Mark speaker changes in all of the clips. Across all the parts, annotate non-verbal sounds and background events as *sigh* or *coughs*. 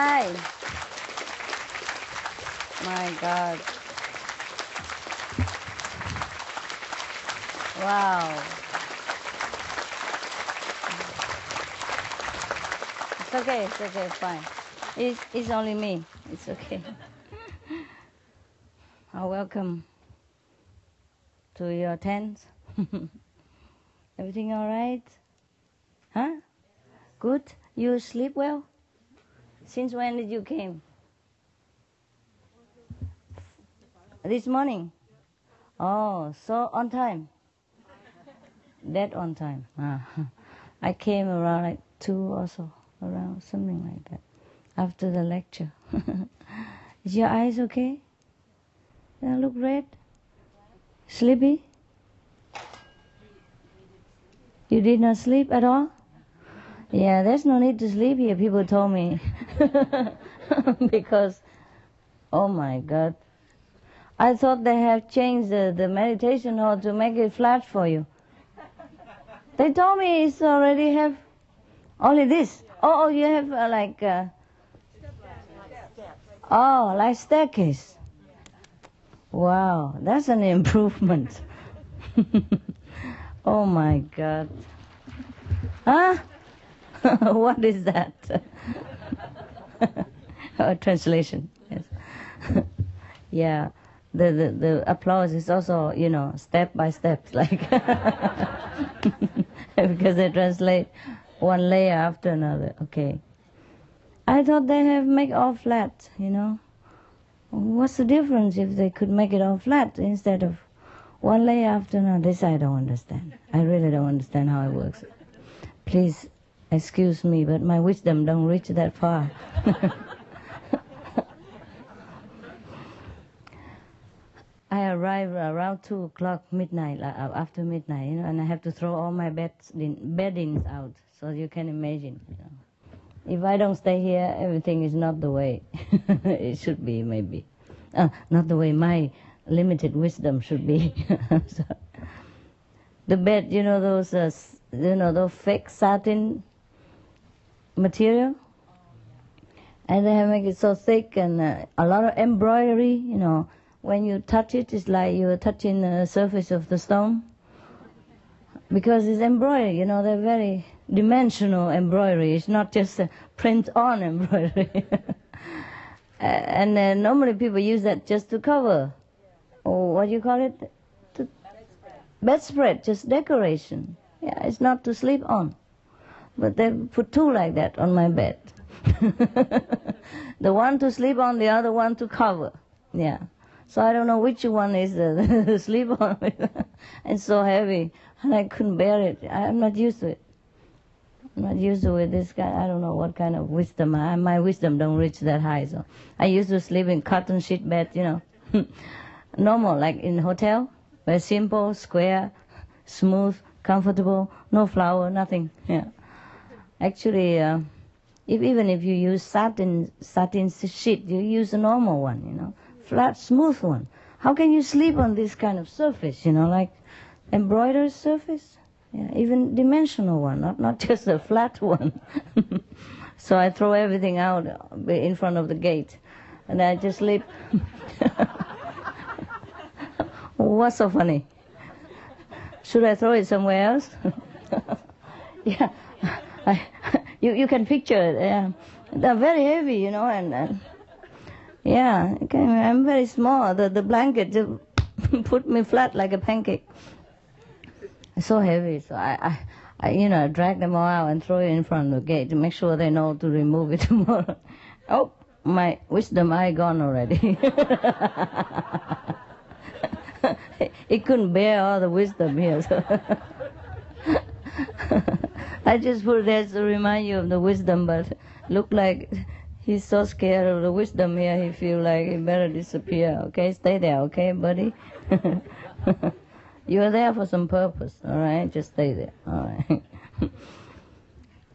Speaker 1: Hi. My God. Wow. It's okay, it's okay, fine. It's, it's only me. It's okay. *laughs* oh, welcome to your tent. *laughs* Everything all right? Huh? Good? You sleep well? Since when did you came? This morning? Oh, so on time? Dead on time. Ah. *laughs* I came around like two or so, around something like that, after the lecture. *laughs* Is your eyes okay? They look red? Sleepy? You did not sleep at all? Yeah, there's no need to sleep here, people told me. *laughs* because, oh my God. I thought they have changed the, the meditation hall to make it flat for you. They told me it's already have only this. Oh, oh you have uh, like, uh, oh, like staircase. Wow, that's an *laughs* improvement. *laughs* oh my God. Huh? *laughs* what is that? *laughs* oh, translation. Yes. *laughs* yeah. The, the the applause is also you know step by step like because they translate one layer after another. Okay. I thought they have make all flat. You know. What's the difference if they could make it all flat instead of one layer after another? This I don't understand. I really don't understand how it works. Please excuse me, but my wisdom don't reach that far. *laughs* I arrive around two o'clock midnight, uh, after midnight, you know, and I have to throw all my beds, beddings out. So you can imagine, you know. If I don't stay here, everything is not the way *laughs* it should be, maybe. Uh, not the way my limited wisdom should be. *laughs* so, the bed, you know, those, uh, you know, those fake satin material. And they have make it so thick and uh, a lot of embroidery, you know. When you touch it, it's like you're touching the surface of the stone. Because it's embroidery, you know, they're very dimensional embroidery. It's not just a print on *laughs* embroidery. and uh, normally people use that just to cover. Or what do you call it? To bedspread, just decoration. Yeah, it's not to sleep on. But they put two like that on my bed. *laughs* the one to sleep on, the other one to cover. Yeah. So I don't know which one is the *laughs* sleep on. *laughs* it's so heavy, and I couldn't bear it. I'm not used to it. I'm not used to it. This guy, I don't know what kind of wisdom. I, my wisdom don't reach that high. So I used to sleep in cotton sheet bed, you know, normal like in hotel, very simple, square, smooth, comfortable, no flower, nothing. Yeah. Actually, uh, if even if you use satin satin sheet, you use a normal one, you know, flat, smooth one. How can you sleep on this kind of surface, you know, like embroidered surface? Yeah, even dimensional one, not not *laughs* just a flat one. *laughs* so I throw everything out in front of the gate, and I just sleep. *laughs* What's so funny? Should I throw it somewhere else? yeah. I, *laughs* you you can picture it. Yeah. They're very heavy, you know, and, yeah, okay, I'm very small. The the blanket just *laughs* put me flat like a pancake. So heavy, so I, I, I, you know, I drag them all out and throw it in front of the gate to make sure they know to remove it *laughs* tomorrow. oh, my wisdom eye gone already. it couldn't bear all the wisdom here. So. I just put there to remind you of the wisdom, but look like he's so scared of the wisdom here, he feel like he better disappear. Okay, stay there, okay, buddy? *laughs* You're there for some purpose, all right? Just stay there, all right? *laughs*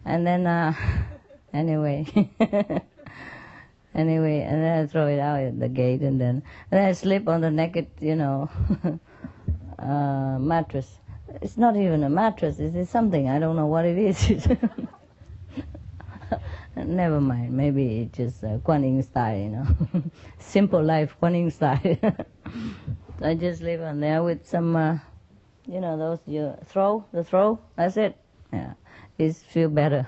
Speaker 1: and then, uh, *laughs* anyway, anyway, and then I throw it out at the gate, and then, and then I sleep on the naked, you know, uh, mattress it's not even a mattress. It's something. I don't know what it is. *laughs* never mind. Maybe it's just uh, Kuan Yin style, you know. *laughs* Simple life, Kuan Yin style. *laughs* I just live on there with some, uh, you know, those you throw, the throw. That's it. Yeah, it feel better.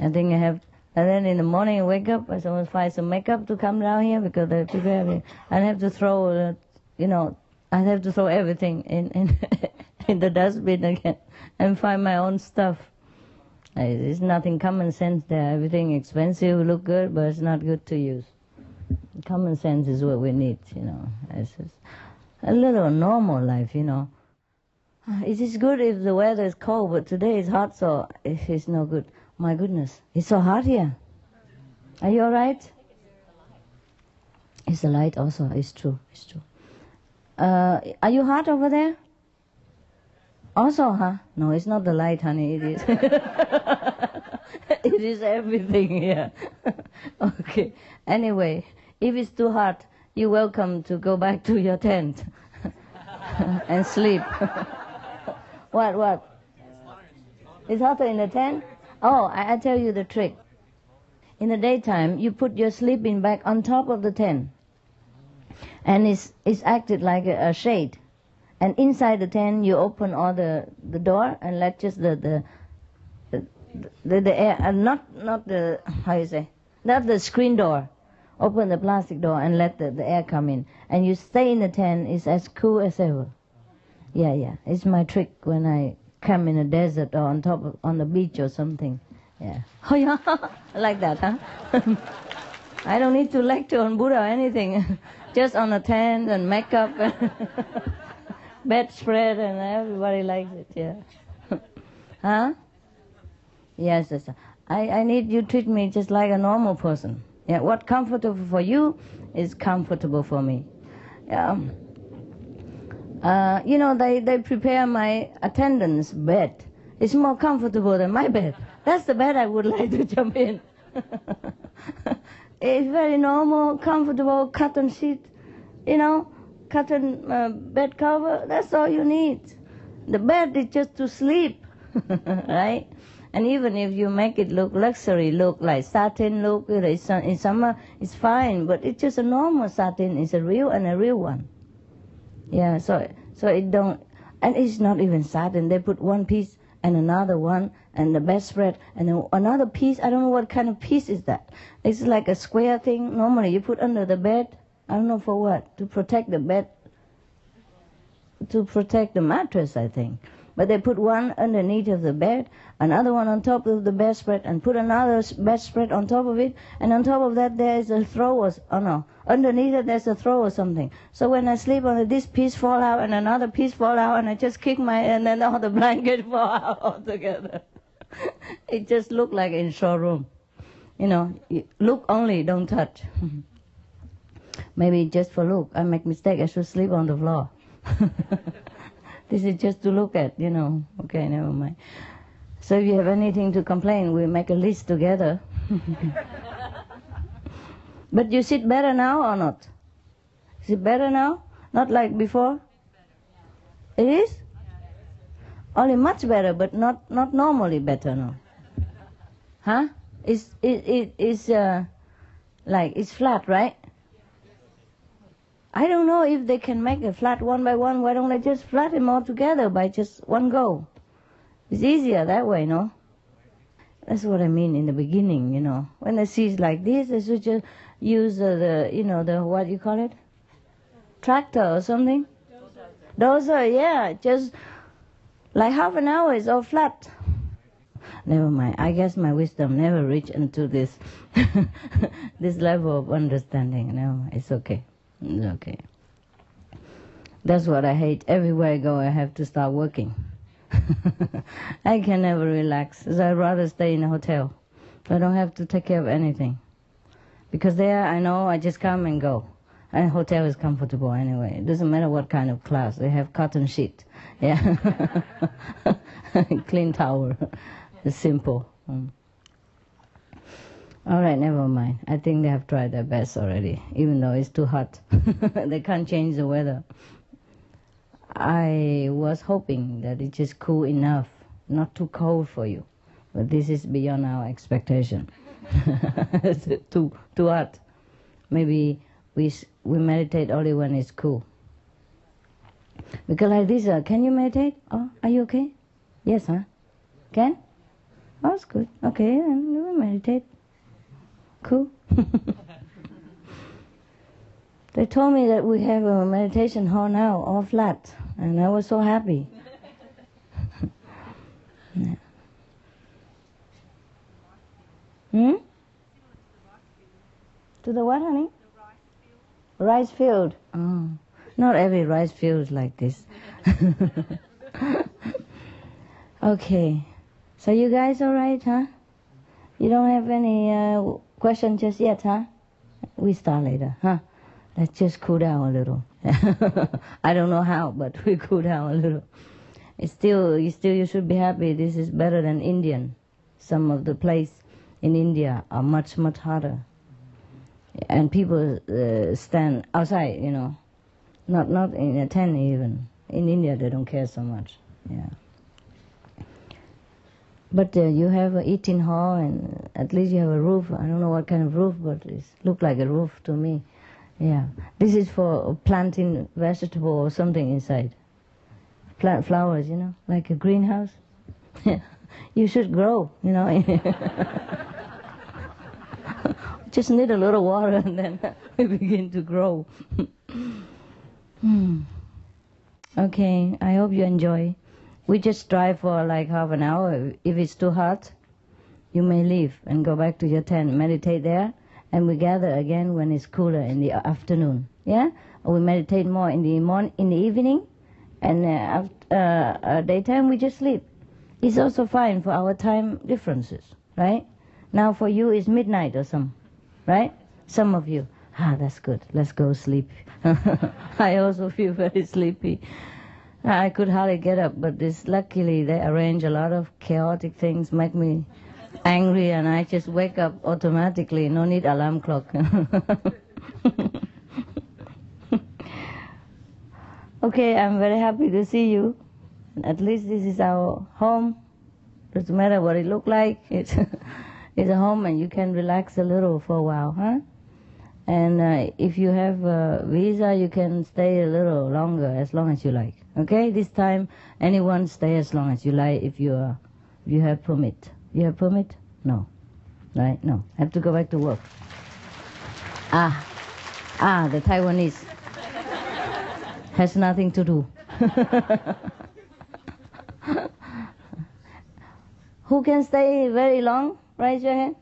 Speaker 1: I think I have. And then in the morning, I wake up. I always find some makeup to come down here because. I have to throw, uh, you know, I have to throw everything in in *laughs* in the dustbin again and find my own stuff. It's nothing common sense there. Everything expensive, look good, but it's not good to use. Common sense is what we need, you know. It's a little normal life, you know. *sighs* It is good if the weather is cold, but today is hot, so it's no good. My goodness, it's so hot here. Are you all right? It's the light also. It's true. It's true. Uh, are you hot over there? Also, huh? No, it's not the light, honey. It is. *laughs* it is everything here. *laughs* okay. Anyway, if it's too hot, you're welcome to go back to your tent *laughs* and sleep. what? What? It's hotter in the tent. Oh, I, I tell you the trick. In the daytime, you put your sleeping bag on top of the tent, and it's it's acted like a, a shade and inside the tent you open all the the door and let just the the the, the, the air and uh, not not the how you say not the screen door. Open the plastic door and let the, the air come in. And you stay in the tent it's as cool as ever. Yeah yeah. It's my trick when i come in a desert or on top of, on the beach or something. Yeah. *laughs* Oh yeah. *laughs* Like that huh? *laughs* I don't need to lecture on buddha or anything. Just on a tent and makeup bedspread and everybody likes it, yeah. *laughs* huh? Yes, yes. I, I need you treat me just like a normal person. Yeah, what comfortable for you is comfortable for me. Yeah. Uh, you know, they, they prepare my attendance bed. It's more comfortable than my bed. That's the bed I would *laughs* like to jump in. *laughs* it's very normal, comfortable cotton sheet. You know, cotton uh, bed cover, that's all you need. The bed is just to sleep, *laughs* right? And even if you make it look luxury, look like satin look, in summer, it's fine, but it's just a normal satin. It's a real and a real one. Yeah, so so it don't, and it's not even satin. They put one piece and another one and the bedspread and another piece. I don't know what kind of piece is that. It's like a square thing. Normally you put under the bed I don't know for what. To protect the bed. To protect the mattress, I think. But they put one underneath of the bed, another one on top of the bedspread, and put another bedspread on top of it, and on top of that there is a throw or, oh no, underneath it there's a throw or something. So when I sleep on it, this piece fall out and another piece fall out, and I just kick my, and then all the *laughs* blanket fall out altogether. *laughs* it just looked like in showroom. You know, look only, don't touch. *laughs* Maybe just for look. I make mistake. I should sleep on the floor. *laughs* this is just to look at, you know. Okay, never mind. So if you have anything to complain, we make a list together. *laughs* but you sit better now or not? Is it better now? Not like before? It is? Only much better, but not, not normally better now. Huh? It's, it, it, it's, uh, like, it's flat, right? I don't know if they can make a flat one by one. Why don't I just flat them all together by just one go? It's easier that way, no? That's what I mean in the beginning, you know. When they see it like this, they should just use uh, the, you know, the, what you call it? Tractor or something? Dozer. Dozer, yeah. Just like half an hour is all flat. Never mind. I guess my wisdom never reached into this, *laughs* this level of understanding. No, it's okay. Okay. That's what I hate. Everywhere I go, I have to start working. *laughs* I can never relax. So I'd rather stay in a hotel. I don't have to take care of anything. Because there, I know I just come and go. And hotel is comfortable anyway. It doesn't matter what kind of class. They have cotton sheet. Yeah. *laughs* Clean towel. It's simple. Mm. All right, never mind. I think they have tried their best already, even though it's too hot. *laughs* they can't change the weather. I was hoping that it's just cool enough, not too cold for you. But this is beyond our expectation. *laughs* too too hot. Maybe we we meditate only when it's cool. Because like this, uh, can you meditate? Oh, are you okay? Yes, huh? Can? Oh, good. Okay, and we meditate. Cool. *laughs* they told me that we have a meditation hall now, all flat, and I was so happy. yeah. *laughs* Hmm? To the what, honey? The rice field. Rice field. Oh, not every rice field is like this. *laughs* okay, so you guys all right, huh? You don't have any uh, question just yet, huh? We start later, huh? Let's just cool down a little. *laughs* I don't know how, but *laughs* we cool down a little. It's still, you still, you should be happy. This is better than Indian. Some of the place in India are much, much harder. And people uh, stand outside, you know, not not in a tent even. In India, they don't care so much. Yeah. But uh, you have a eating hall, and at least you have a roof. I don't know what kind of roof, but it look like a roof to me. Yeah. This is for planting vegetable or something inside. Plant flowers, you know, like a greenhouse. *laughs* you should grow, you know. *laughs* Just need a little water and then *laughs* we begin to grow. hmm. Okay, I hope you enjoy. We just drive for like half an hour. If it's too hot, you may leave and go back to your tent, meditate there, and we gather again when it's cooler in the afternoon. Yeah, or we meditate more in the morning, in the evening, and uh, after, uh, uh, daytime we just sleep. It's also fine for our time differences, right? Now for you it's midnight or some right? Some of you, ah, that's good. Let's go sleep. *laughs* I also feel very sleepy. I could hardly get up, but this luckily they arrange a lot of chaotic things, make me angry, and I just wake up automatically. No need alarm clock. *laughs* okay, I'm very happy to see you. At least this is our home. Doesn't matter what it look like. *laughs* It's is a home and you can relax a little for a while, huh? And uh, if you have a visa, you can stay a little longer, as long as you like. Okay, this time anyone stay as long as you like if you are, if you have permit. You have permit? No, right? No, have to go back to work. Ah, ah, the Taiwanese has nothing to do. *laughs* Who can stay very long? Raise your hand.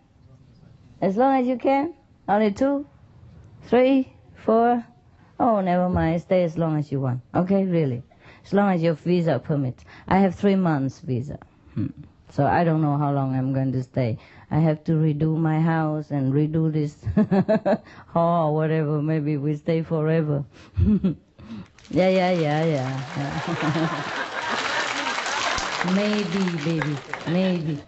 Speaker 1: As long as you can. Only two, three, four. Oh, never mind. Stay as long as you want. Okay, really. As long as your visa permits. I have three months visa. Hmm. So I don't know how long I'm going to stay. I have to redo my house and redo this *laughs* hall or whatever. Maybe we stay forever. *laughs* yeah, yeah, yeah, yeah. yeah. *laughs* maybe, baby. Maybe.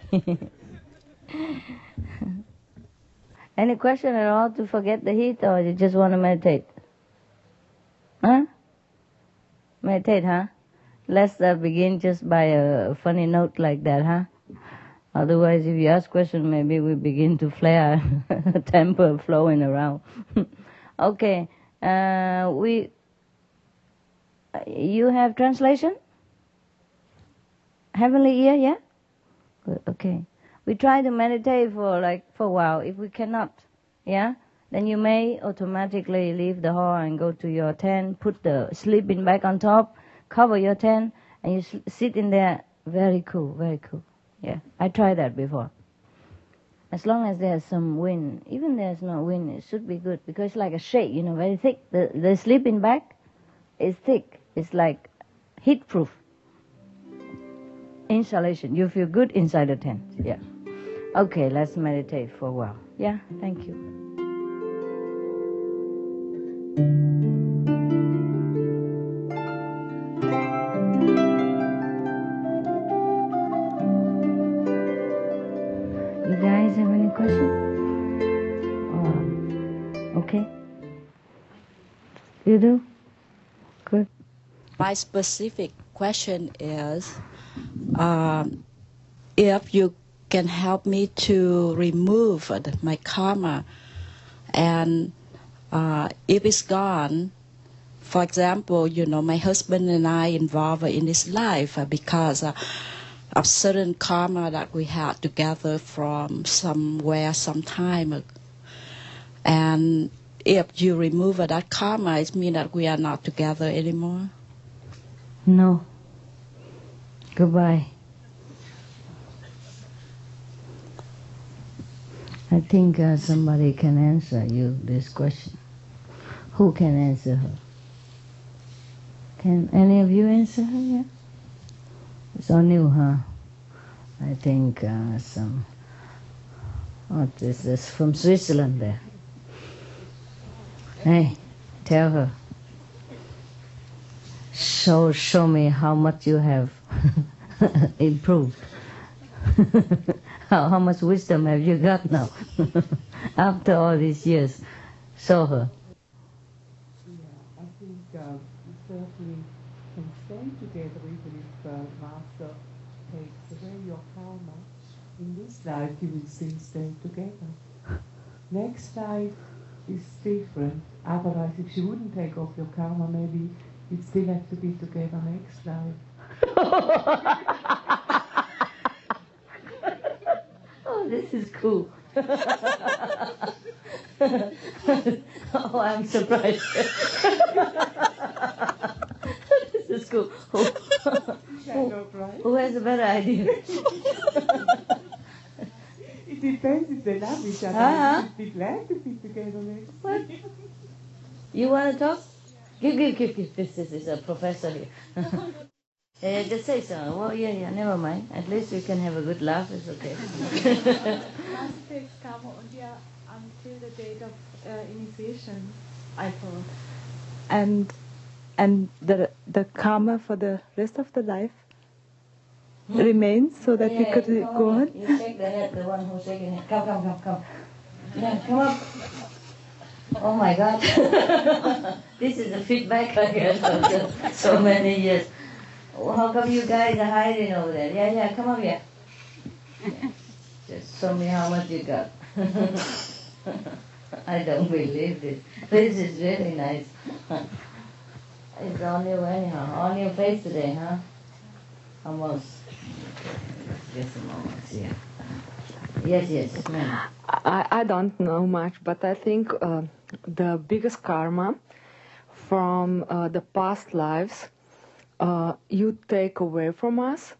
Speaker 1: Any question at all to forget the heat or you just want to meditate? Huh? Meditate, huh? Let's uh, begin just by a funny note like that, huh? Otherwise, if you ask question, maybe we begin to flare, *laughs* temper flowing around. *laughs* okay, uh, we. You have translation? Heavenly ear, yeah. Good. Okay we try to meditate for like for a while. If we cannot, yeah, then you may automatically leave the hall and go to your tent, put the sleeping bag on top, cover your tent, and you sit in there. Very cool, very cool. Yeah, I tried that before. As long as there's some wind, even there's no wind, it should be good because it's like a shade, you know, very thick. The the sleeping bag is thick. It's like heat proof. Insulation. You feel good inside the tent. Yeah. Okay, let's meditate for a while. Yeah, thank you. You guys have any questions? Oh, okay. You do? Good.
Speaker 2: My specific question is um, if you can help me to remove my karma. And uh, if it's gone, for example, you know, my husband and I involved in this life because uh, of certain karma that we had together from somewhere, sometime ago. And if you remove that karma, it means that we are not together anymore.
Speaker 1: No. Goodbye. I think uh, somebody can answer you this question. Who can answer her? Can any of you answer her? Yeah. It's all new, huh? I think uh, some. What is this from Switzerland? There. Hey, tell her. Show show me how much you have *laughs* improved. *laughs* how, how much wisdom have you got now *laughs* after all these years? Show her.
Speaker 3: Yeah, I think uh, certainly can stay together even if uh, Master takes away your karma. In this life, you will still stay together. Next life is different. Otherwise, if she wouldn't take off your karma, maybe you'd still have to be together next life. *laughs*
Speaker 1: oh, this is cool. *laughs* oh, I'm surprised. *laughs* this is cool. Who, who has a better idea?
Speaker 3: It depends if they love each other.
Speaker 1: Uh-huh.
Speaker 3: Be glad to be together next
Speaker 1: What? You want to talk? Give, give, give, give. This, this is a professor here. Eh, *laughs* just say so. Well, yeah, yeah, never mind. At least we can have a good laugh. It's okay.
Speaker 4: Master takes karma only uh, until the date of uh, initiation, I thought. And and the the karma for the rest of the life remains so that we could go on.
Speaker 1: You shake the head, the one who's shaking it. Come, come, come, come. Yeah, come up. Oh my God. *laughs* this is the feedback I get after so many years. How come you guys are hiding over there? Yeah, yeah, come up here. *laughs* Just show me how much you got. *laughs* I don't believe this. This is really nice. It's on you anyhow. On your face today, huh? Almost. Just a yeah. Yes, yes, ma'am.
Speaker 5: I, I don't know much, but I think uh, the biggest karma from uh, the past lives uh, you take away from us,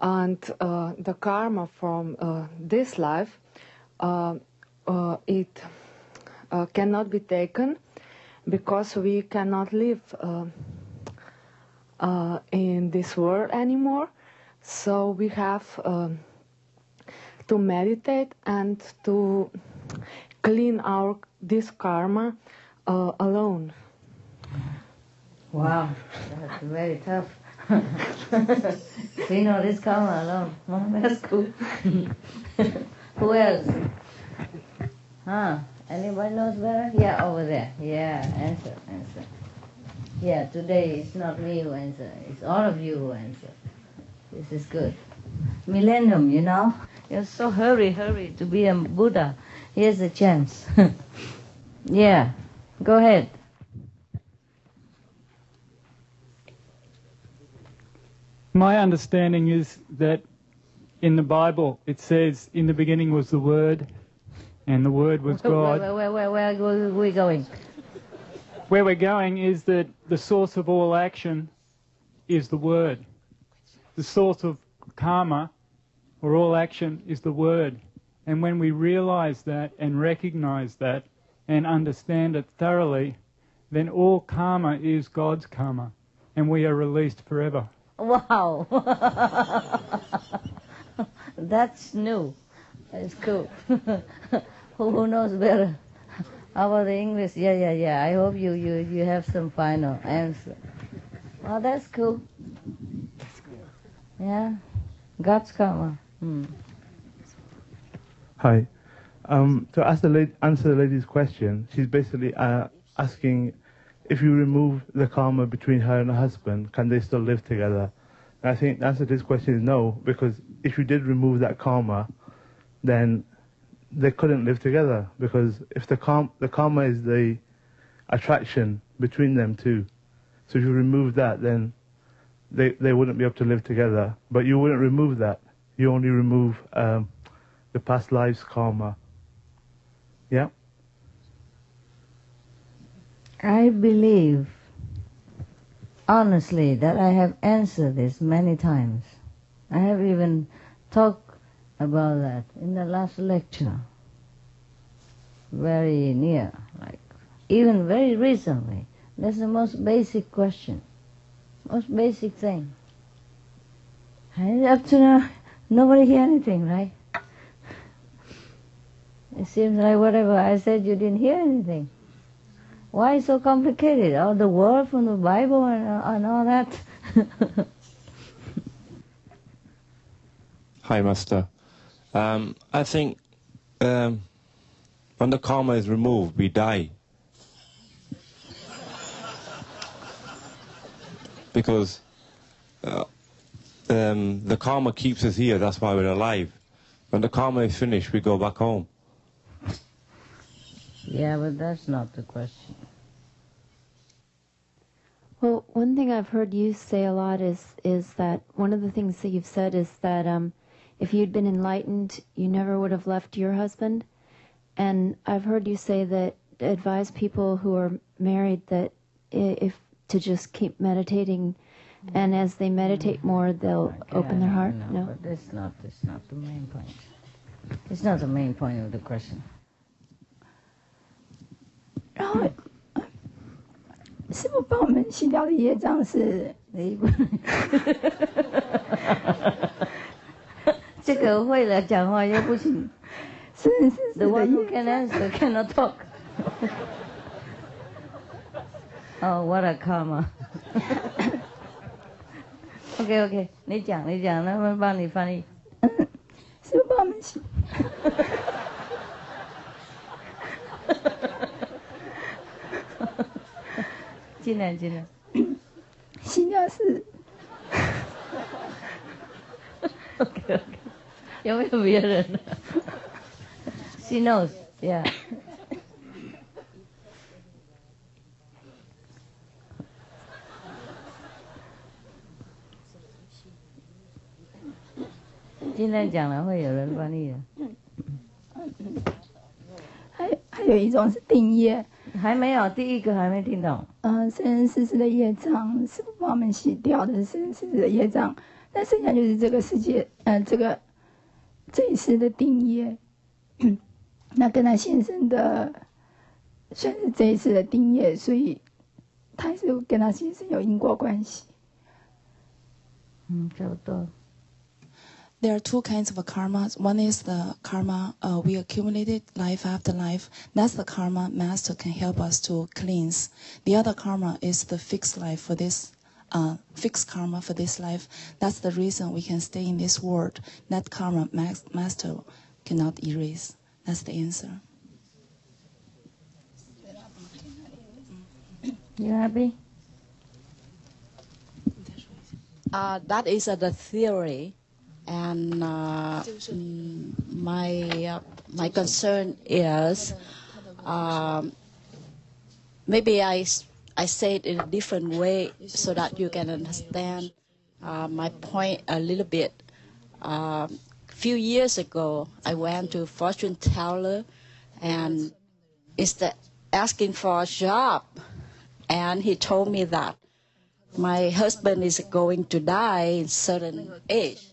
Speaker 5: and uh, the karma from uh, this life uh, uh, it uh, cannot be taken because we cannot live uh, uh, in this world anymore. So we have. Um, to meditate and to clean our this karma uh, alone.
Speaker 1: Wow, that's very tough. *laughs* clean all this karma alone. Oh, that's cool. *laughs* Who else? Huh? Anybody knows better? Yeah, over there. Yeah, answer, answer. Yeah, today it's not me who answer. It's all of you who answer. This is good. Millennium, you know? You're so hurry, hurry to be a Buddha. Here's a chance. *laughs* yeah, go ahead.
Speaker 6: My understanding is that in the Bible it says, in the beginning was the Word, and the Word was
Speaker 1: Where,
Speaker 6: God.
Speaker 1: where, where, where, where are we going?
Speaker 6: Where we're going is that the source of all action is the Word. The source of karma or all action is the Word. And when we realize that and recognize that and understand it thoroughly, then all karma is God's karma, and we are released forever.
Speaker 1: Wow. *laughs* That's new. That's cool. *laughs* who, knows better? How about the English? Yeah, yeah, yeah. I hope you, you, you have some final answer. Well, that's cool. Yeah. God's karma. Hmm.
Speaker 7: Hi. Um, to ask the answer the lady's question, she's basically uh, asking if you remove the karma between her and her husband, can they still live together? And I think the answer to this question is no, because if you did remove that karma, then they couldn't live together because if the karma, the karma is the attraction between them two. So if you remove that, then they they wouldn't be able to live together. But you wouldn't remove that. You only remove um, the past lives karma. Yeah.
Speaker 1: I believe, honestly, that I have answered this many times. I have even talked about that in the last lecture. Very near, like even very recently. That's the most basic question, most basic thing. And up to now, nobody hear anything, right? It seems like whatever I said, you didn't hear anything. Why so complicated? All the word from the Bible and, uh, and all that. *laughs*
Speaker 8: Hi, Master. Um, I think um, when the karma is removed, we die. Because uh, um, the karma keeps us here, that's why we're alive. When the karma is finished, we go back home.
Speaker 1: yeah, but that's not the question.
Speaker 9: Well, one thing I've heard you say a lot is is that one of the things that you've said is that um, if you'd been enlightened, you never would have left your husband. And I've heard you say that advise people who are married that if to just keep meditating, and as they meditate more, they'll
Speaker 1: Okay,
Speaker 9: open their
Speaker 1: I
Speaker 9: heart.
Speaker 1: know,
Speaker 9: No.
Speaker 1: but that's not that's not the main point. It's not the main point of the question.
Speaker 10: 然后*laughs* 呃师傅帮我们洗掉的业障是
Speaker 1: 你这个会了讲话又不行。
Speaker 10: 生生世世
Speaker 1: The
Speaker 10: 的
Speaker 1: one who
Speaker 10: 业
Speaker 1: can
Speaker 10: 障，
Speaker 1: answer cannot talk. *laughs* oh, what a karma. OK OK，你讲你讲，他们帮你翻译。
Speaker 10: 师傅帮我们洗。
Speaker 1: 进来进来。
Speaker 10: 洗掉是
Speaker 1: OK OK，有没有别人？She knows, yeah. 今天讲了会有人翻译的，
Speaker 10: 还还有一种是定业，
Speaker 1: 还没有第一个还没听懂。
Speaker 10: 嗯，生生世世的业障，是傅帮我们洗掉的生生世世的业障，那剩下就是这个世界，嗯、这个这一世的定业，*coughs* 那跟他先生的算是这一次的定业，所以他还是跟他先生有因果关系。
Speaker 1: 嗯，差不多。
Speaker 2: There are two kinds of karmas. One is the karma uh, we accumulated life after life. That's the karma master can help us to cleanse. The other karma is the fixed life for this, uh, fixed karma for this life. That's the reason we can stay in this world. That karma mas- master cannot erase. That's the answer.
Speaker 1: You happy?
Speaker 2: Uh, that is uh, the theory, and uh, my uh, my concern is um, maybe I say it in a different way so that you can understand uh, my point a little bit. Um, a few years ago, I went to fortune teller, and instead asking for a job, and he told me that my husband is going to die in certain age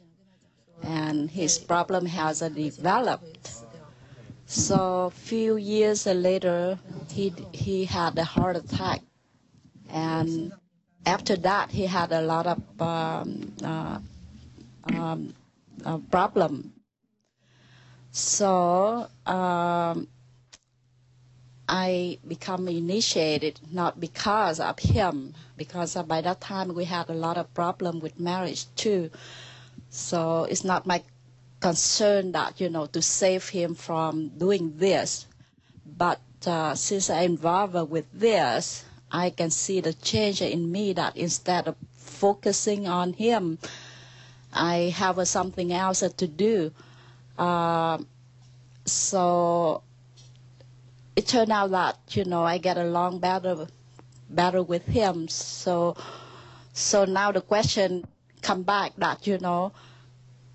Speaker 2: and his problem has developed. So few years later he he had a heart attack. And after that he had a lot of um, uh, um, uh, problem. So um, I become initiated not because of him, because by that time we had a lot of problem with marriage too. So it's not my concern that you know to save him from doing this, but uh, since I'm involved with this, I can see the change in me that instead of focusing on him, I have uh, something else uh, to do. Uh, so it turned out that you know I get along better better with him. So so now the question come back that you know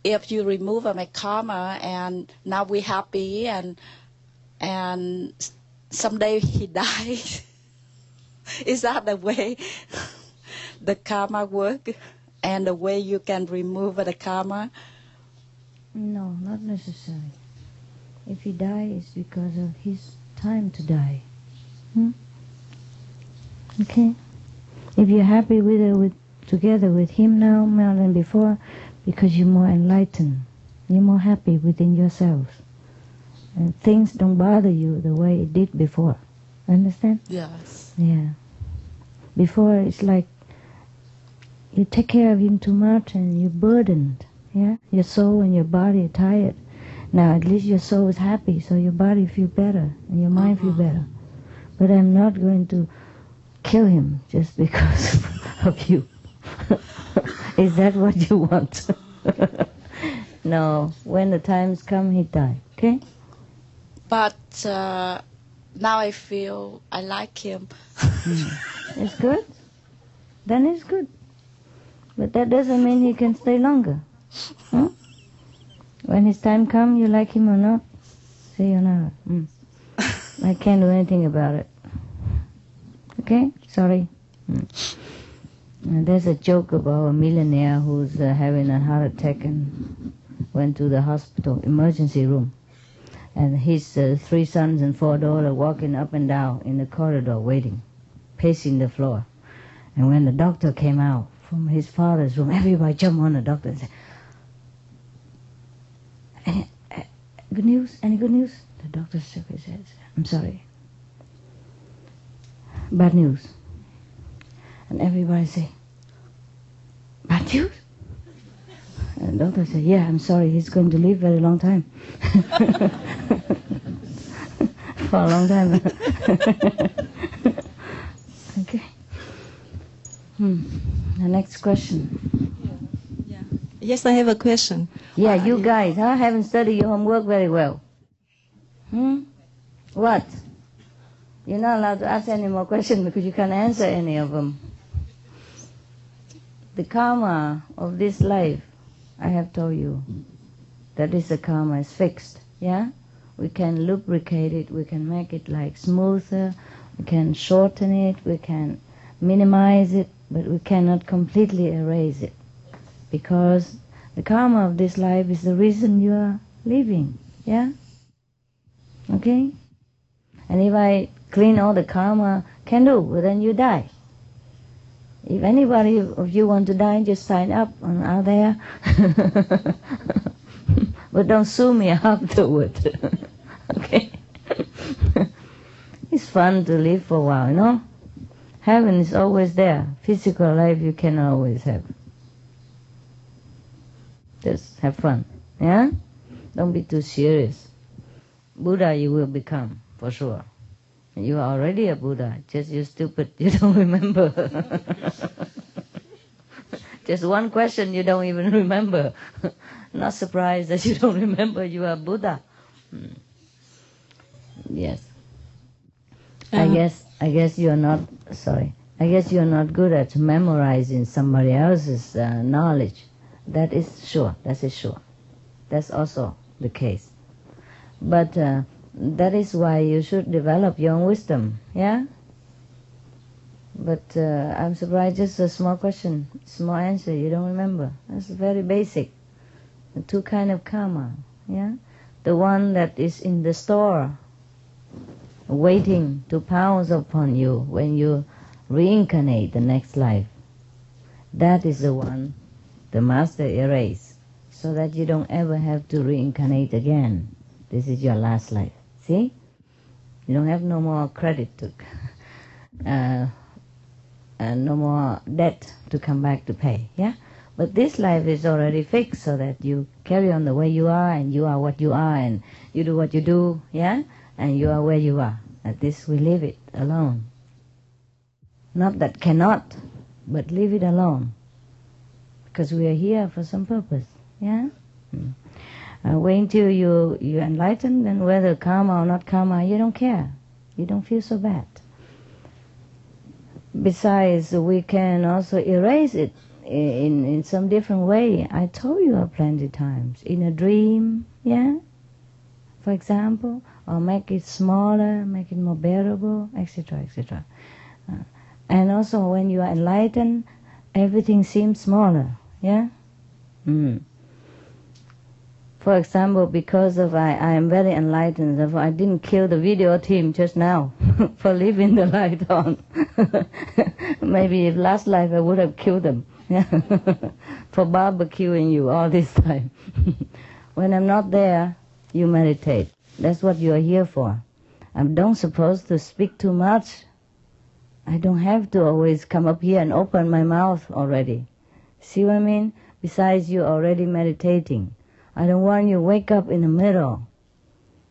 Speaker 2: if you remove a karma and now we happy and and someday he *laughs* dies is that the way *laughs* the karma work and the way you can remove the karma
Speaker 1: No, not necessary. If he dies, it's because of his time to die. Hmm? Okay? If you're happy with it, with together with him now more than before, because you're more enlightened, you're more happy within yourselves, and things don't bother you the way it did before. Understand?
Speaker 2: yes
Speaker 1: Yeah. Before it's like you take care of him too much and you're burdened. Yeah. Your soul and your body are tired. Now at least your soul is happy, so your body feel better and your mind feel uh-huh. better. But I'm not going to kill him just *laughs* because of you. *laughs* is that what you want? *laughs* no. When the times come, he die. Okay.
Speaker 2: but uh, now I feel I like him
Speaker 1: It's good. Then it's good. But that doesn't mean he can stay longer. Huh? When his time come, you like him or not? See or not. Mm. I can't do anything about it. Okay? Sorry. Mm. There's a joke about a millionaire who's uh, having a heart attack and went to the hospital emergency room. And his uh, three sons and four daughters walking up and down in the corridor waiting pacing the floor. And when the doctor came out from his father's room, everybody jumped on the doctor and said, Any, uh, good news? Any good news? The doctor shook his head. I'm sorry. Bad news. And everybody say, news? And the doctor said, yeah, I'm sorry, he's going to live very long time. *laughs* For a long time. *laughs* okay. Hmm. The next question.
Speaker 11: Yes, I have a question.
Speaker 1: Yeah, you guys, huh? Haven't studied your homework very well. Hmm? What? You're not allowed to ask any more questions because you can't answer any of them. The karma of this life, I have told you, that is the karma is fixed. Yeah? We can lubricate it, we can make it like smoother, we can shorten it, we can minimize it, but we cannot completely erase it. Because the karma of this life is the reason you are living. Yeah? Okay? And if I clean all the karma, can do, well, then you die. If anybody of you want to die, just sign up on out there. *laughs* but don't sue me *laughs* afterward. *laughs* okay? it's fun to live for a while, you know? Heaven is always there. Physical life you can always have. Just have fun. Yeah? Don't be too serious. Buddha you will become, for sure. You are already a Buddha, just you're stupid, *laughs* you don't remember. *laughs* just one question you don't even remember. *laughs* Not surprised that you don't remember you are Buddha. Hmm. Yes. I
Speaker 11: Uh,
Speaker 1: guess I guess you're not sorry. I guess you're not good at memorizing somebody else's uh, knowledge. That is sure. That is sure. That's also the case. But uh, that is why you should develop your own wisdom. Yeah. But uh, I'm surprised. Just a small question, small answer. You don't remember. That's very basic. The two kind of karma. Yeah. The one that is in the store, waiting to pounce upon you when you reincarnate the next life. That is the one the master erased, so that you don't ever have to reincarnate again. This is your last life. See? You don't have no more credit to, *laughs* uh, uh, no more debt to come back to pay. Yeah? But this life is already fixed so that you carry on the way you are and you are what you are and you do what you do. Yeah? And you are where you are. At this we leave it alone. Not that cannot, but leave it alone. because we are here for some purpose. Yeah. Mm. Uh, wait until you you enlighten, then whether karma or not karma, you don't care. You don't feel so bad. Besides, we can also erase it in in some different way. I told you a plenty times in a dream, yeah. For example, or make it smaller, make it more bearable, etc., etc. Uh, and also, when you are enlightened, everything seems smaller, yeah. Mm. For example, because of I, I am very enlightened, therefore I didn't kill the video team just now *laughs* for leaving the light on. *laughs* Maybe if last life I would have killed them *laughs* for barbecuing you all this time. when I'm not there, you meditate. That's what you are here for. I don't supposed to speak too much. I don't have to always come up here and open my mouth already. See what I mean? Besides, you're already meditating. I don't want you to wake up in the middle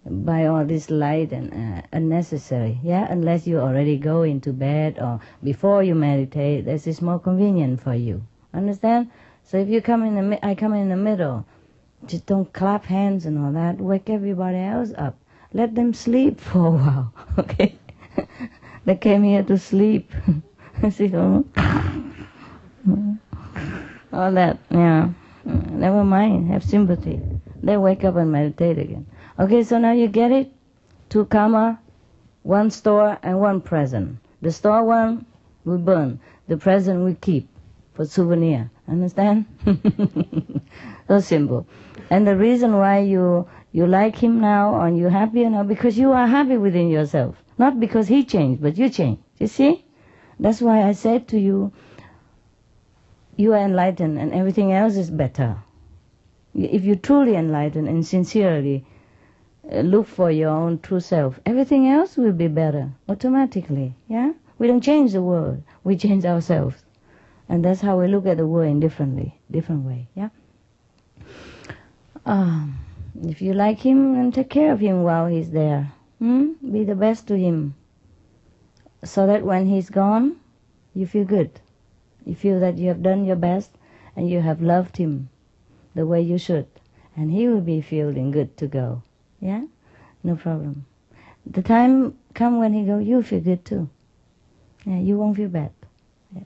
Speaker 1: by all this light and uh, unnecessary. Yeah, unless you already go into bed or before you meditate, this is more convenient for you. Understand? So if you come in the, mi- I come in the middle. Just don't clap hands and all that. Wake everybody else up. Let them sleep *laughs* for a while. Okay? *laughs* they came here to sleep. *laughs* See, all that. Yeah. Mm, never mind. Have sympathy. They wake up and meditate again. Okay, so now you get it? Two karma, one store and one present. The store one we burn. The present we keep for souvenir. Understand? *laughs* so simple. And the reason why you you like him now and you're happy now because you are happy within yourself. Not because he changed, but you changed. You see? That's why I said to you, you are enlightened and everything else is better. If you truly enlighten and sincerely uh, look for your own true self, everything else will be better automatically. Yeah? We don't change the world, we change ourselves. And that's how we look at the world in differently, different way. Yeah? Um, if you like him, then take care of him while he's there. Hmm? Be the best to him. So that when he's gone, you feel good. You feel that you have done your best and you have loved him the way you should. And he will be feeling good to go. Yeah? No problem. The time come when he go, you feel good too. Yeah, you won't feel bad. Yes.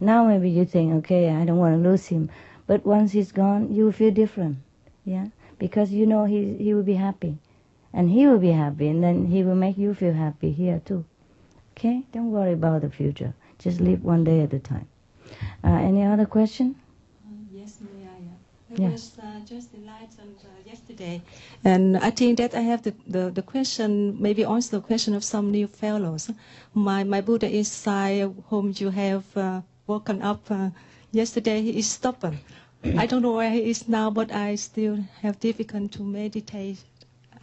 Speaker 1: Now maybe you think, okay, I don't want to lose him. But once he's gone, you will feel different. Yeah? Because you know he, he will be happy. And he will be happy, and then he will make you feel happy here too. Okay? Don't worry about the future. Just live one day at a time. Uh, any other question?
Speaker 11: Yes, may I? I
Speaker 1: Yeah.
Speaker 11: was uh, just enlightened uh, yesterday, and I think that I have the, the, the question, maybe also the question of some new fellows. My my Buddha inside, whom you have uh, woken up uh, yesterday, he is stubborn. I don't know where he is now, but I still have difficulty to meditate.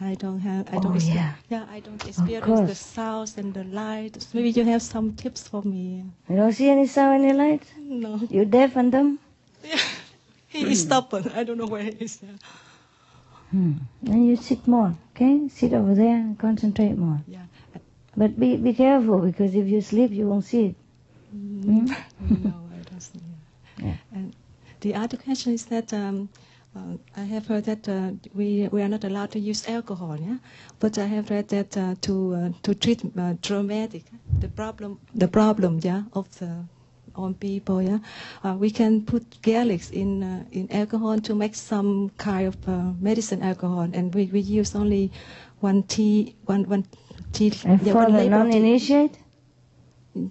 Speaker 11: I don't have. I don't.
Speaker 1: Oh, yeah.
Speaker 11: yeah. I don't experience the sounds and the light. Maybe you have some tips for me.
Speaker 1: You don't see any sound, any light?
Speaker 11: No.
Speaker 1: You deaf and dumb? *laughs*
Speaker 11: He is stubborn. I don't know where he is.
Speaker 1: Hmm. Then you sit more, okay? Sit over there and concentrate more.
Speaker 11: Yeah.
Speaker 1: But be be careful because if you sleep, you won't see it. Hmm? *laughs*
Speaker 11: no, I don't see. *laughs*
Speaker 1: Yeah.
Speaker 11: And the other question is that um, uh, I have heard that uh, we we are not allowed to use alcohol. Yeah, but I have read that uh, to uh, to treat uh, traumatic the problem the problem yeah of the on people yeah uh, we can put garlics in uh, in alcohol to make some kind of uh, medicine alcohol and we, we use only one tea one one tea
Speaker 1: And
Speaker 11: yeah,
Speaker 1: for
Speaker 11: one
Speaker 1: the
Speaker 11: label of tea-
Speaker 1: non-initiate,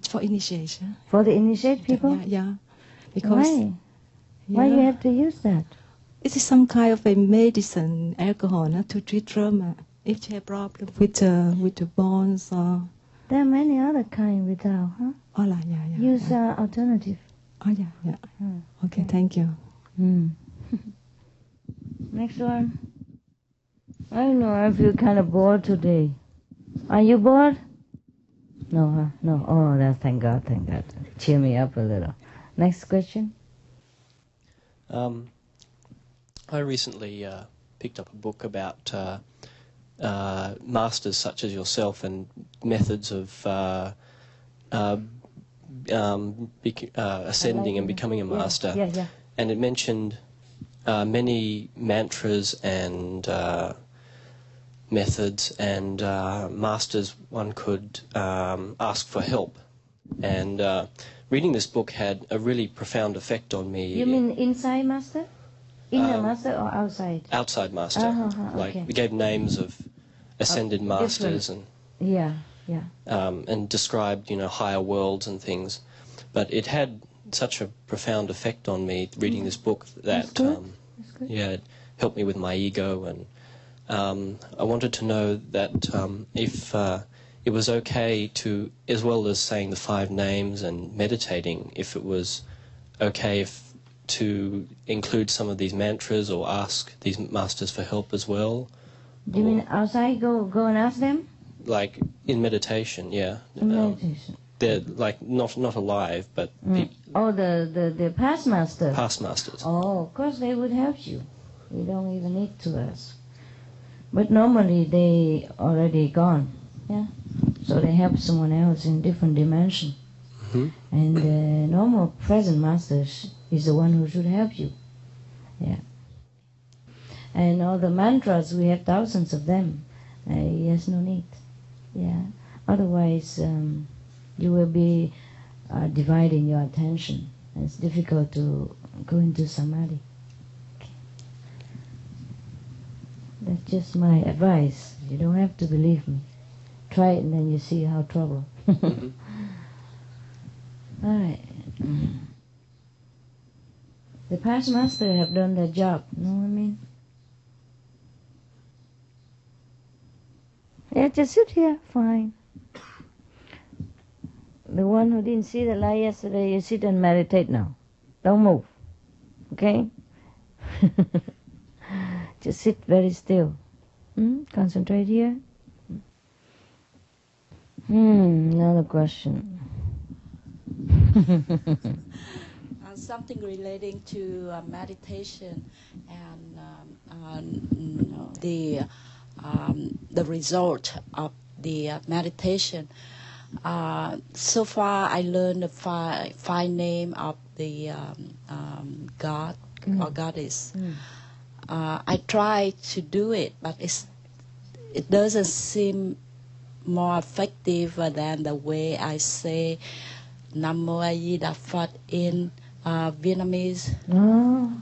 Speaker 11: for initiation
Speaker 1: for the initiate people,
Speaker 11: yeah, yeah. because
Speaker 1: why? Why you have to use that?
Speaker 11: It is some kind of a medicine, alcohol, not to treat trauma. If you have problem with uh, with the bones or
Speaker 1: There are many other kind without, huh?
Speaker 11: oh, la, yeah, yeah.
Speaker 1: Use uh, alternative.
Speaker 11: Oh, yeah, yeah.
Speaker 1: Hmm.
Speaker 11: Okay, thank you.
Speaker 1: Hmm. *laughs* Next one. I don't know. I feel kind of bored today. Are you bored? No, huh? No. Oh, that's thank God. Thank God. Cheer me up a little. Next question.
Speaker 12: Um, I recently uh, picked up a book about uh, uh, masters such as yourself and methods of uh, uh, um, bec- uh, ascending and becoming a master.
Speaker 1: Yeah, yeah.
Speaker 12: and it mentioned uh, many mantras and uh, methods and uh, masters one could um, ask for help. And uh, reading this book had a really profound effect on me.
Speaker 1: You mean inside master? Inner
Speaker 12: Um,
Speaker 1: master or outside?
Speaker 12: outside master?
Speaker 1: Uh-huh,
Speaker 12: Like
Speaker 1: okay.
Speaker 12: we gave names of ascended
Speaker 1: different-
Speaker 12: masters and
Speaker 1: Yeah, yeah.
Speaker 12: um, and described you know higher worlds and things. But it had such a profound effect on me reading this book that
Speaker 1: good.
Speaker 12: um,
Speaker 1: good.
Speaker 12: yeah, it helped me with my ego and um, I wanted to know that um, if uh, it was okay to, as well as saying the five names and meditating, if it was okay if to include some of these mantras or ask these masters for help as well,
Speaker 1: Do you mean outside? Go go and ask them?
Speaker 12: like in meditation, yeah.
Speaker 1: In
Speaker 12: Um,
Speaker 1: meditation.
Speaker 12: they're like not not alive, but
Speaker 1: Mm. Oh, the, the, the past masters.
Speaker 12: past masters.
Speaker 1: Oh, of course they would help you. You don't even need to ask. But normally they already gone. Yeah. So they help someone else in different dimension.
Speaker 12: Mhm.
Speaker 1: And the normal present master sh- is the one who should help you. Yeah. And all the mantras, we have thousands of them. Uh, yes, no need. Yeah. Otherwise, um, you will be uh, dividing your attention. It's difficult to go into samadhi. Okay. That's just my advice. You don't have to believe me. Try it and then you see how trouble. *laughs*
Speaker 12: Mhm.
Speaker 1: All right. The past master have done their job. You Know what I mean? Yeah, just sit here. Fine. The one who didn't see the light yesterday, you sit and meditate now. Don't move. Okay? *laughs* just sit very still. Hmm? Concentrate here. Hmm, another question. *laughs*
Speaker 2: Something relating to uh, meditation and um, uh, you know, the um, the result of the uh, meditation. Uh, so far, I learned the five, five name of the um, um, God or goddess. Uh, I try to do it, but it's it doesn't seem more effective than the way I say Nam Mô A Phật in uh, Vietnamese.
Speaker 1: Oh,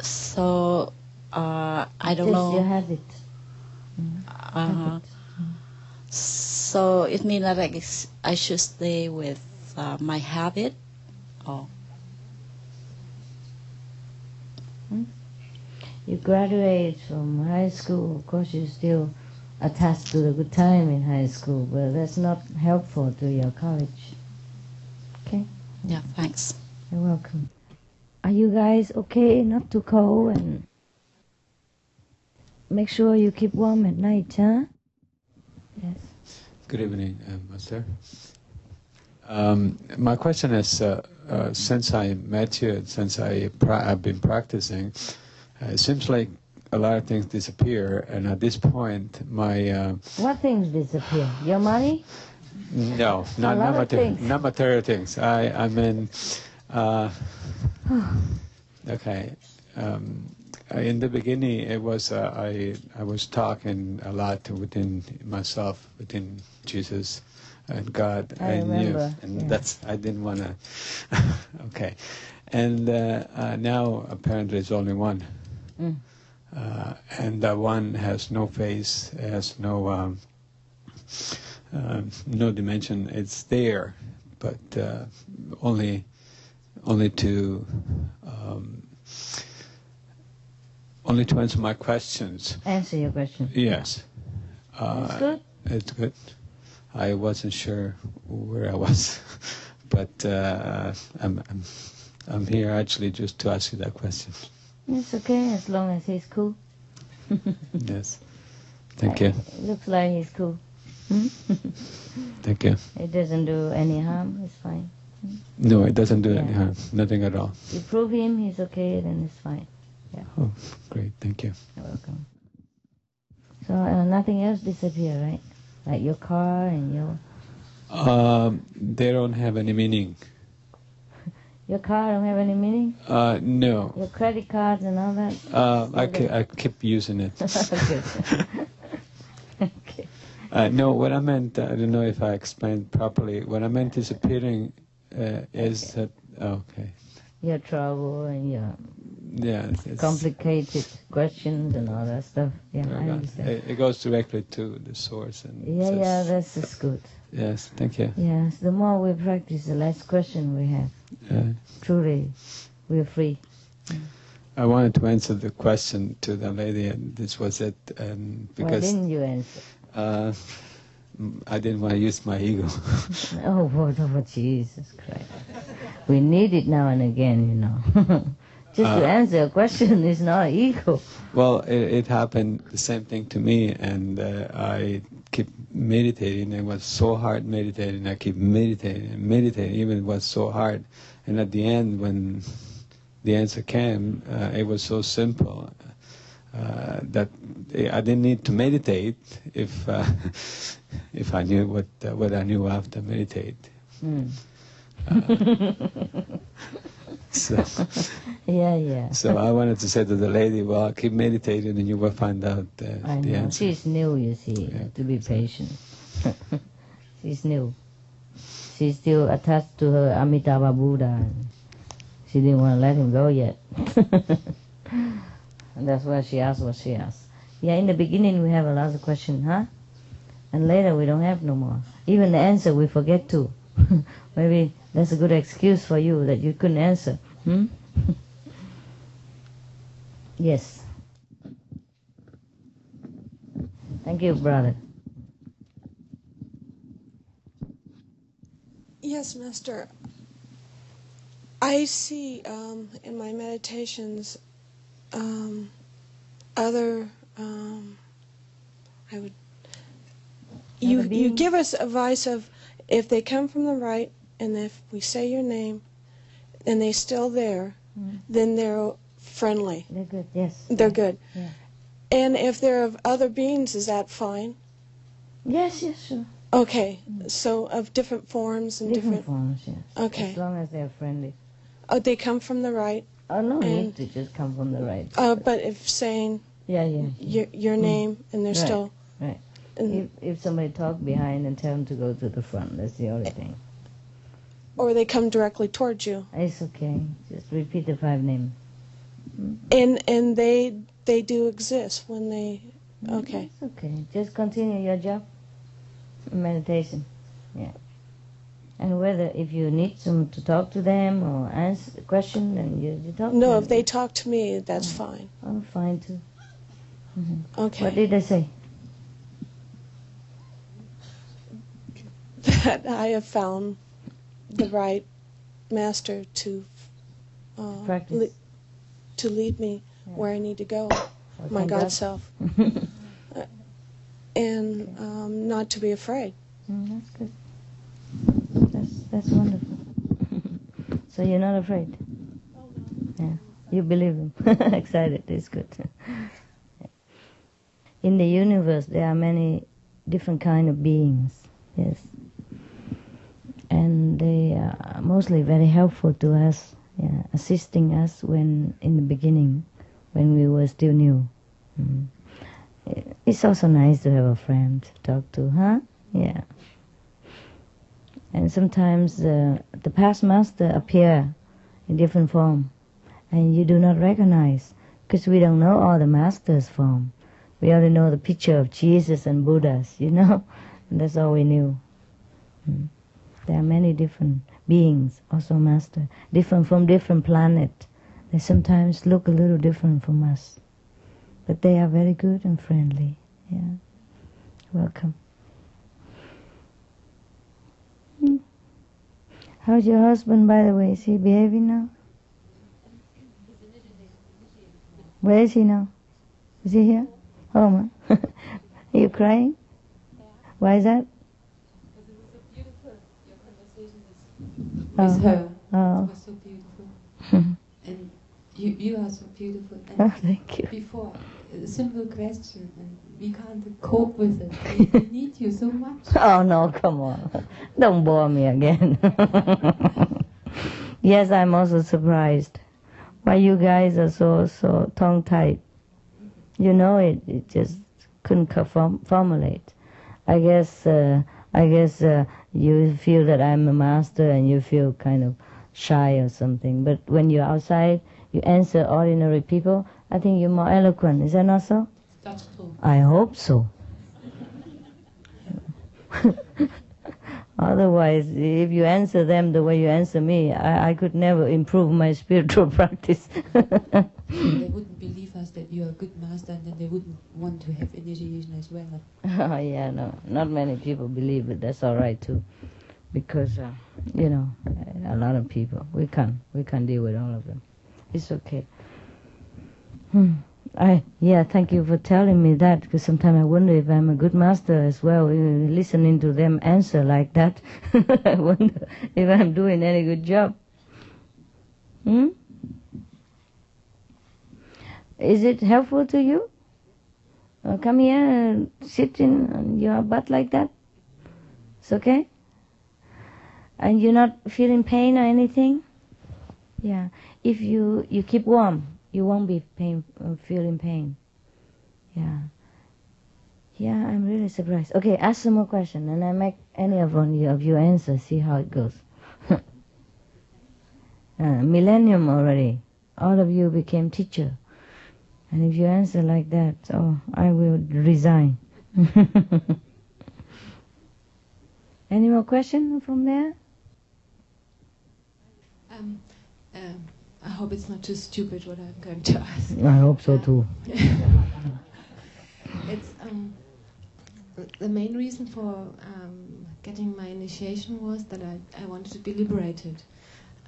Speaker 2: So uh, I don't
Speaker 1: this
Speaker 2: know.
Speaker 1: you have it.
Speaker 2: Uh-huh. So it means that I, I should stay with uh, my habit. Oh,
Speaker 1: You graduate from high school, of course you're still attached to the good time in high school, but that's not helpful to your college. Okay?
Speaker 2: yeah, thanks.
Speaker 1: You're welcome. Are you guys okay? Not too cold and make sure you keep warm at night, huh? Yes.
Speaker 13: Good evening, uh, Master. Um, my question is, uh, uh, since I met you, since I pra- I've been practicing, uh, it seems like a lot of things disappear, and at this point, my uh,
Speaker 1: What things disappear? Your money?
Speaker 13: No, not not, mater- not material things. I I mean, uh, okay. Um, uh, in the beginning, it was uh, I I was talking a lot within myself, within Jesus and God.
Speaker 1: I
Speaker 13: knew,
Speaker 1: remember,
Speaker 13: and
Speaker 1: yeah.
Speaker 13: that's I didn't want to. *laughs* okay, and uh, uh, now apparently it's only one,
Speaker 1: Mm.
Speaker 13: uh, and that one has no face, has no um, um, no dimension. It's there, but uh, only only to um, only to answer my questions.
Speaker 1: Answer your question.
Speaker 13: Yes. Uh,
Speaker 1: That's good.
Speaker 13: It's good. I wasn't sure where I was, *laughs* but uh, I'm, I'm I'm here actually just to ask you that question.
Speaker 1: It's okay as long as he's cool. *laughs*
Speaker 13: Yes. Thank you.
Speaker 1: It looks like he's cool. *laughs*
Speaker 13: Thank you.
Speaker 1: it doesn't do any harm. It's fine.
Speaker 13: No, it doesn't do any harm. Nothing at all.
Speaker 1: You prove him he's okay, then it's fine. Yeah.
Speaker 13: Oh, great. Thank you.
Speaker 1: You're welcome. So uh, nothing else disappear, right? Like your car and your
Speaker 13: Um, they don't have any meaning. *laughs*
Speaker 1: Your car don't have any meaning?
Speaker 13: Uh, no.
Speaker 1: Your credit cards and all that?
Speaker 13: Uh, I, I keep using it. *laughs* Uh, no, what I meant, I don't know if I explained properly. What I meant is appearing uh, is that, okay.
Speaker 1: Your trouble and your
Speaker 13: Yeah, it's,
Speaker 1: complicated questions and all that stuff. Yeah, I understand.
Speaker 13: it, it goes directly to the source. And
Speaker 1: Yeah,
Speaker 13: says-
Speaker 1: yeah, that's just good.
Speaker 13: Yes, thank you.
Speaker 1: Yes, the more we practice, the less question we have.
Speaker 13: Uh,
Speaker 1: Truly, we're free.
Speaker 13: I wanted to answer the question to the lady, and this was it.
Speaker 1: Why
Speaker 13: because
Speaker 1: didn't you answer?
Speaker 13: Uh, *laughs* I didn't want to use my ego. *laughs*
Speaker 1: Oh, what oh, Jesus Christ. We need it now and again, you know. *laughs* Just to
Speaker 13: Uh,
Speaker 1: answer a question is not ego.
Speaker 13: Well, it, it happened the same thing to me, and uh, I keep meditating. It was so hard meditating. I keep meditating and meditating, even it was so hard. And at the end, when the answer came, uh, it was so simple uh, that I didn't need to meditate if uh, *laughs* if I knew what uh, what I knew after meditate.
Speaker 1: Hmm. *laughs*
Speaker 13: So. *laughs*
Speaker 1: yeah, yeah.
Speaker 13: So I wanted to say to the lady, well, keep meditating and you will find out uh,
Speaker 1: I
Speaker 13: the
Speaker 1: know.
Speaker 13: answer.
Speaker 1: She's new, you see, to be patient. She's new. She's still attached to her Amitabha Buddha. She didn't want to let him go yet. And that's why she asked what she asked. Yeah, in the beginning we have a lot of questions, huh? And later we don't have no more. Even the answer we forget to. *laughs* Maybe that's a good excuse for you that you couldn't answer. Hmm? *laughs* yes. Thank you, brother.
Speaker 14: Yes, Master. I see um, in my meditations um, other. Um, I would. You you give us advice of if they come from the right and if we say your name, and they're still there, then they're friendly.
Speaker 1: They're good. Yes.
Speaker 14: They're good.
Speaker 1: Yeah.
Speaker 14: And if they're of other beings, is that fine?
Speaker 1: Yes, yes, sure.
Speaker 14: Okay, so of different forms and
Speaker 1: Different,
Speaker 14: different.
Speaker 1: forms, yes.
Speaker 14: Okay.
Speaker 1: As long as they're friendly.
Speaker 14: Oh, they come from the right.
Speaker 1: Oh, no
Speaker 14: And-
Speaker 1: need to just come from the right.
Speaker 14: Uh, but if saying
Speaker 1: Yeah, yeah.
Speaker 14: your your
Speaker 1: Mm.
Speaker 14: name and they're
Speaker 1: Right,
Speaker 14: still
Speaker 1: Right. If, if somebody talk behind and tell them to go to the front, that's the only thing.
Speaker 14: or they come directly towards you
Speaker 1: It's okay. Just repeat the five names.
Speaker 14: and and they they do exist when they okay
Speaker 1: It's okay. Just continue your job. Meditation. Yeah. And whether if you need some to talk to them or ask the question, then you, you talk to
Speaker 14: no if they talk to me that's fine
Speaker 1: I'm fine too. Mhm.
Speaker 14: Okay.
Speaker 1: What did I say?
Speaker 14: that I have found the right master to uh,
Speaker 1: Practice.
Speaker 14: le- to lead me where I need to go my
Speaker 1: thank
Speaker 14: God,
Speaker 1: God.
Speaker 14: self *laughs* Uh, and um, not to be afraid
Speaker 1: Mm, that's good. That's wonderful. *laughs* so you're not afraid. Yeah, you believe him. *laughs* Excited. It's good. *laughs* In the universe, there are many different kind of beings. Yes, and they are mostly very helpful to us, yeah, assisting us when in the beginning, when we were still new. Mm. It's also nice to have a friend to talk to, huh? Yeah. And sometimes uh, the past master appear in different form, and you do not recognize because we don't know all the masters' form. We only know the picture of Jesus and Buddhas, *laughs* you know, and that's all we knew. Mm. There are many different beings, also master, different from different planet. They sometimes look a little different from us, but they are very good and friendly. Yeah, welcome. How's your husband, by the way? Is he behaving now? Where is he now? Is he here? Home? huh? Are you crying? Why is that?
Speaker 15: because it with
Speaker 1: Oh,
Speaker 15: her.
Speaker 1: oh.
Speaker 15: It was so beautiful. Oh. and you, you are so beautiful. And *laughs*
Speaker 1: Oh, thank you.
Speaker 15: Before, a simple question, we can't cope with it. We, *laughs* need you so much.
Speaker 1: Oh no, come on. Don't bore me again. *laughs* Yes, I'm also surprised. Why you guys are so so tongue tight? You know it. It just couldn't co- form, formulate. I guess. Uh, I guess uh, you feel that I'm a master and you feel kind of shy or something. But when you're outside, you answer ordinary people. I think you're more eloquent. Is that not so?
Speaker 15: That's true.
Speaker 1: I hope so. *laughs* Otherwise, if you answer them the way you answer me, I, I could never improve my *laughs* spiritual practice.
Speaker 15: they *laughs* wouldn't believe us that you're a good master, and then they wouldn't want to have initiation as well.
Speaker 1: oh, yeah, no, not many people believe it. That's all right too, because uh, you know, a lot of people we can't we can't deal with all of them. It's okay. Hmm. I yeah, thank you for telling me that because sometimes I wonder if I'm a good master as well. uh, Listening to them answer like that, *laughs* I wonder if I'm doing any good job. Hmm. Is it helpful to you? Uh, come here and sit in on your butt like that. It's okay. And you're not feeling pain or anything. Yeah. If you you keep warm, you won't be pain uh, feeling pain. Yeah. Yeah, I'm really surprised. Okay, ask some more question, and I make any of one of you answer. See how it goes. *laughs* uh, millennium already. All of you became teacher, and if you answer like that, oh, I will resign. *laughs* any more question from there?
Speaker 15: Um, um, I hope it's not too stupid what I'm going to ask.
Speaker 1: I hope so too. *laughs*
Speaker 15: it's um, the main reason for um, getting my initiation was that I, I wanted to be liberated.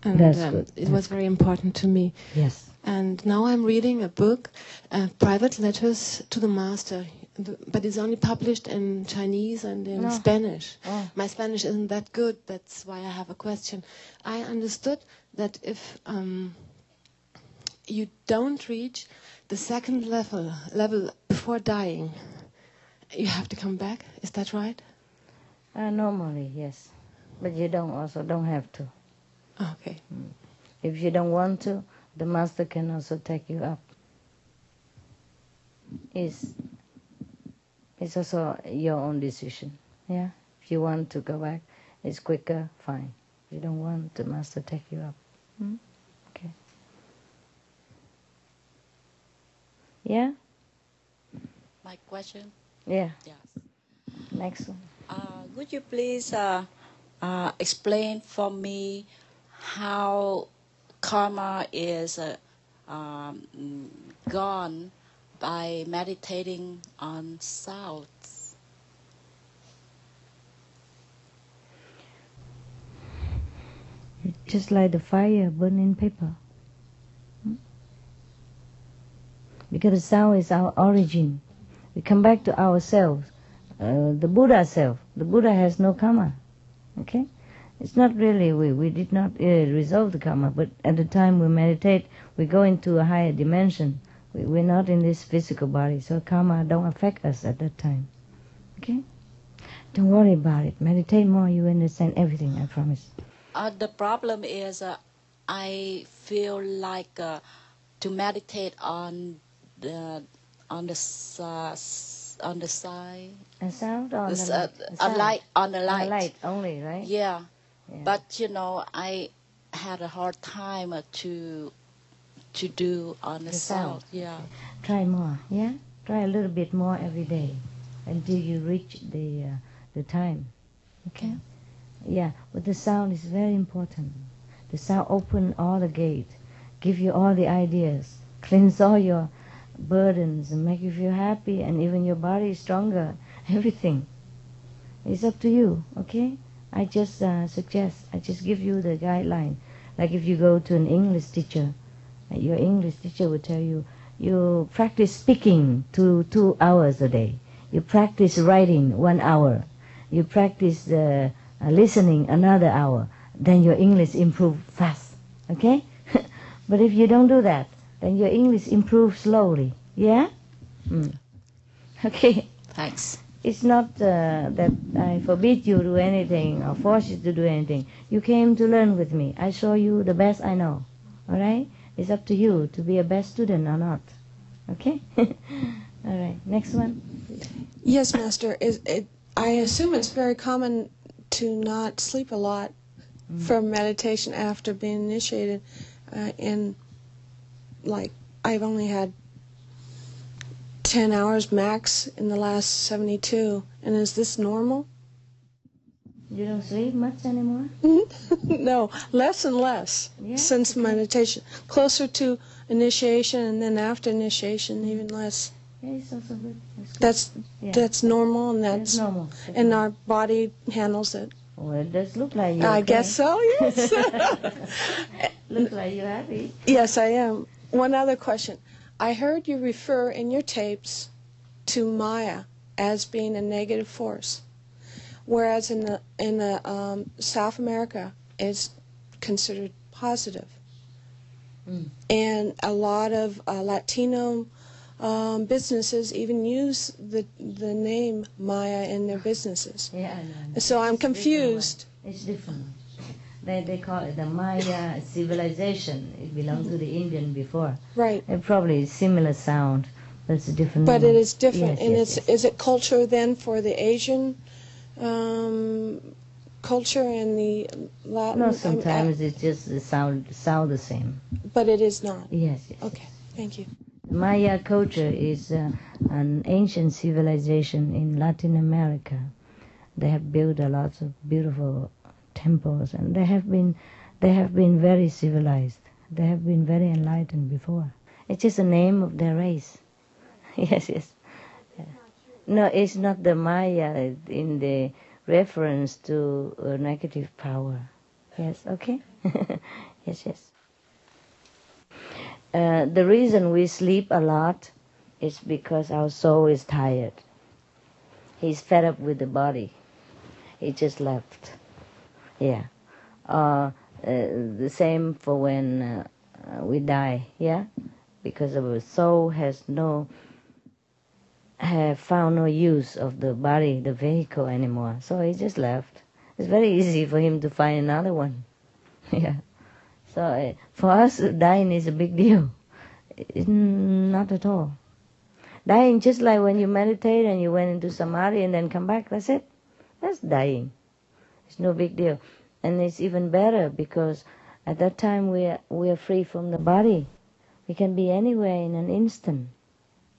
Speaker 15: And
Speaker 1: That's
Speaker 15: um,
Speaker 1: good.
Speaker 15: it
Speaker 1: That's
Speaker 15: was very important to me.
Speaker 1: Yes.
Speaker 15: And now I'm reading a book, uh, Private Letters to the Master, but it's only published in Chinese and in
Speaker 1: No.
Speaker 15: Spanish.
Speaker 1: Oh.
Speaker 15: My Spanish isn't that good, that's why I have a question. I understood that if um, you don't reach the second level, level before dying, you have to come back. Is that right?
Speaker 1: Uh, normally, yes, but you don't also don't have to.
Speaker 15: Okay.
Speaker 1: If you don't want to, the master can also take you up. It's it's also your own decision. Yeah. If you want to go back, it's quicker. Fine. If you don't want, the master take you up. Hmm? Okay. Yeah.
Speaker 2: My question.
Speaker 1: Yeah.
Speaker 2: Yes.
Speaker 1: Next one.
Speaker 2: Uh, would you please uh, uh, explain for me how karma is uh, um, gone by meditating on sounds?
Speaker 1: Just like the fire burning paper. Hmm? Because the sound is our origin. We come back to ourselves, uh, the Buddha self. The Buddha has no karma. Okay? It's not really, we, we did not uh, resolve the karma, but at the time we meditate, we go into a higher dimension. We, we're not in this physical body, so karma don't affect us at that time. Okay? Don't worry about it. Meditate more, you understand everything, I promise.
Speaker 2: Uh, the problem is uh, I feel like uh, to meditate on the on the uh, on the side.
Speaker 1: A sound on
Speaker 2: The
Speaker 1: the, light? A
Speaker 2: a
Speaker 1: sound?
Speaker 2: light on the
Speaker 1: On
Speaker 2: light.
Speaker 1: light only, right?
Speaker 2: Yeah.
Speaker 1: Yeah.
Speaker 2: But you know, I had a hard time uh, to to do on the, sound. Yeah.
Speaker 1: Try more, yeah? Try a little bit more every day until you reach the uh, the time. Okay? Yeah, but the sound is very important. The sound open all the gate, give you all the ideas, cleanse all your burdens and make you feel happy and even your body is stronger, *laughs* everything. It's up to you, okay? I just uh, suggest, I just give you the guideline. Like if you go to an English teacher, your English teacher will tell you, you practice speaking two, two hours a day. You practice writing one hour. You practice uh, uh, listening another hour. Then your English improve fast, okay? *laughs* but if you don't do that, then your English improves slowly, yeah? Mm. Okay.
Speaker 2: Thanks.
Speaker 1: it's not uh, that I forbid you to do anything or force you to do anything. You came to learn with me. I show you the best I know. All right? It's up to you to be a best student or not. Okay? *laughs* All right. Next one.
Speaker 14: Yes, Master. Is it, I assume it's very common to not sleep a lot from meditation after being initiated. Uh, and, like, I've only had 10 hours max in the last 72. And is this normal?
Speaker 1: You don't sleep much anymore? *laughs*
Speaker 14: no, less and less
Speaker 1: Yeah,
Speaker 14: since meditation. Closer to initiation and then after initiation, even less.
Speaker 1: Yeah, it's also good. That's good.
Speaker 14: That's
Speaker 1: Yeah.
Speaker 14: that's normal and that's
Speaker 1: That's normal.
Speaker 14: and our body handles it.
Speaker 1: Well, it does look like you.
Speaker 14: I guess so, yes. *laughs* *laughs*
Speaker 1: look like you're happy.
Speaker 14: yes, I am. One other question. I heard you refer in your tapes to Maya as being a negative force, whereas in the in the um, South America is considered positive.
Speaker 1: Mm.
Speaker 14: and a lot of uh, Latino um, businesses even use the the name Maya in their businesses.
Speaker 1: Yeah, I know.
Speaker 14: So I'm
Speaker 1: It's
Speaker 14: confused.
Speaker 1: one. It's different. They they call it the Maya civilization. It belonged to the Indian before.
Speaker 14: Right.
Speaker 1: It probably is similar sound, but it's a different.
Speaker 14: But
Speaker 1: name.
Speaker 14: it is different,
Speaker 1: Yes,
Speaker 14: and
Speaker 1: yes,
Speaker 14: it's is it culture then for the Asian um, culture and the Latin?
Speaker 1: No,
Speaker 14: I'm-
Speaker 1: sometimes it's just the sound sound the same.
Speaker 14: but it is not.
Speaker 1: Yes, yes.
Speaker 14: Okay, thank you.
Speaker 1: Maya culture is uh, an ancient civilization in Latin America. They have built a lot of beautiful temples, and they have been they have been very civilized. They have been very enlightened before. It's just a name of their race. *laughs* yes, yes. No, it's not the Maya in the reference to uh, negative power. Yes, okay. *laughs* yes, yes. Uh, the reason we sleep a lot is because our soul is tired. He's fed up with the body. He just left. Yeah. Uh, uh, the same for when uh, we die. Yeah, because our soul has no have found no use of the body, the vehicle anymore. So he just left. It's very *laughs* easy for him to find another one. *laughs* yeah. So uh, for us, dying is a big deal. *laughs* It's not at all. Dying just like when you meditate and you went into samadhi and then come back. That's it. That's dying. It's no big deal, and it's even better because at that time we are we are free from the body. We can be anywhere in an instant.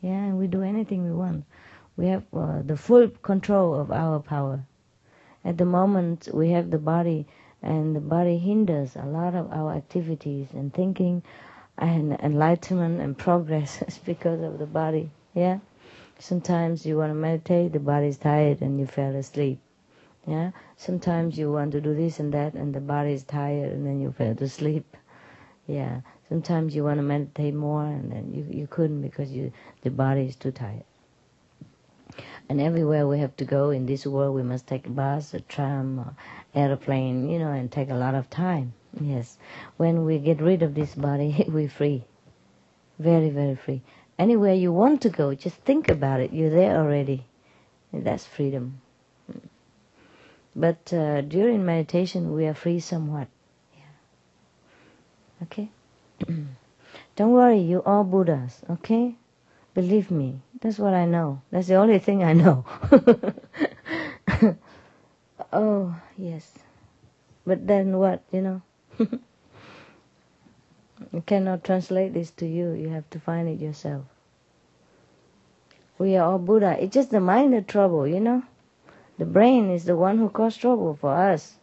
Speaker 1: Yeah, and we do anything we want. We have uh, the full control of our power. At the moment, we have the body, and the body hinders a lot of our activities and thinking, and enlightenment and progress *laughs* because of the body. Yeah, sometimes you want to meditate, the body is tired, and you fell asleep. Yeah, sometimes you want to do this and that, and the body is tired, and then you fell asleep. Yeah, sometimes you want to meditate more, and then you you couldn't because you the body is too tired. And everywhere we have to go in this world, we must take a bus, a tram, or airplane, you know, and take a lot of time. Yes, when we get rid of this body, *laughs* we're free, very very free. Anywhere you want to go, just think about it. You're there already. And that's freedom. But uh, during meditation, we are free somewhat. Yeah. Okay? *clears throat* Don't worry, you all Buddhas, okay? Believe me, that's what I know. That's the only thing I know. *laughs* oh, yes. But then what, you know? *laughs* I cannot translate this to you. You have to find it yourself. We are all Buddha. It's just the mind that trouble, you know? The brain is the one who cause trouble for us,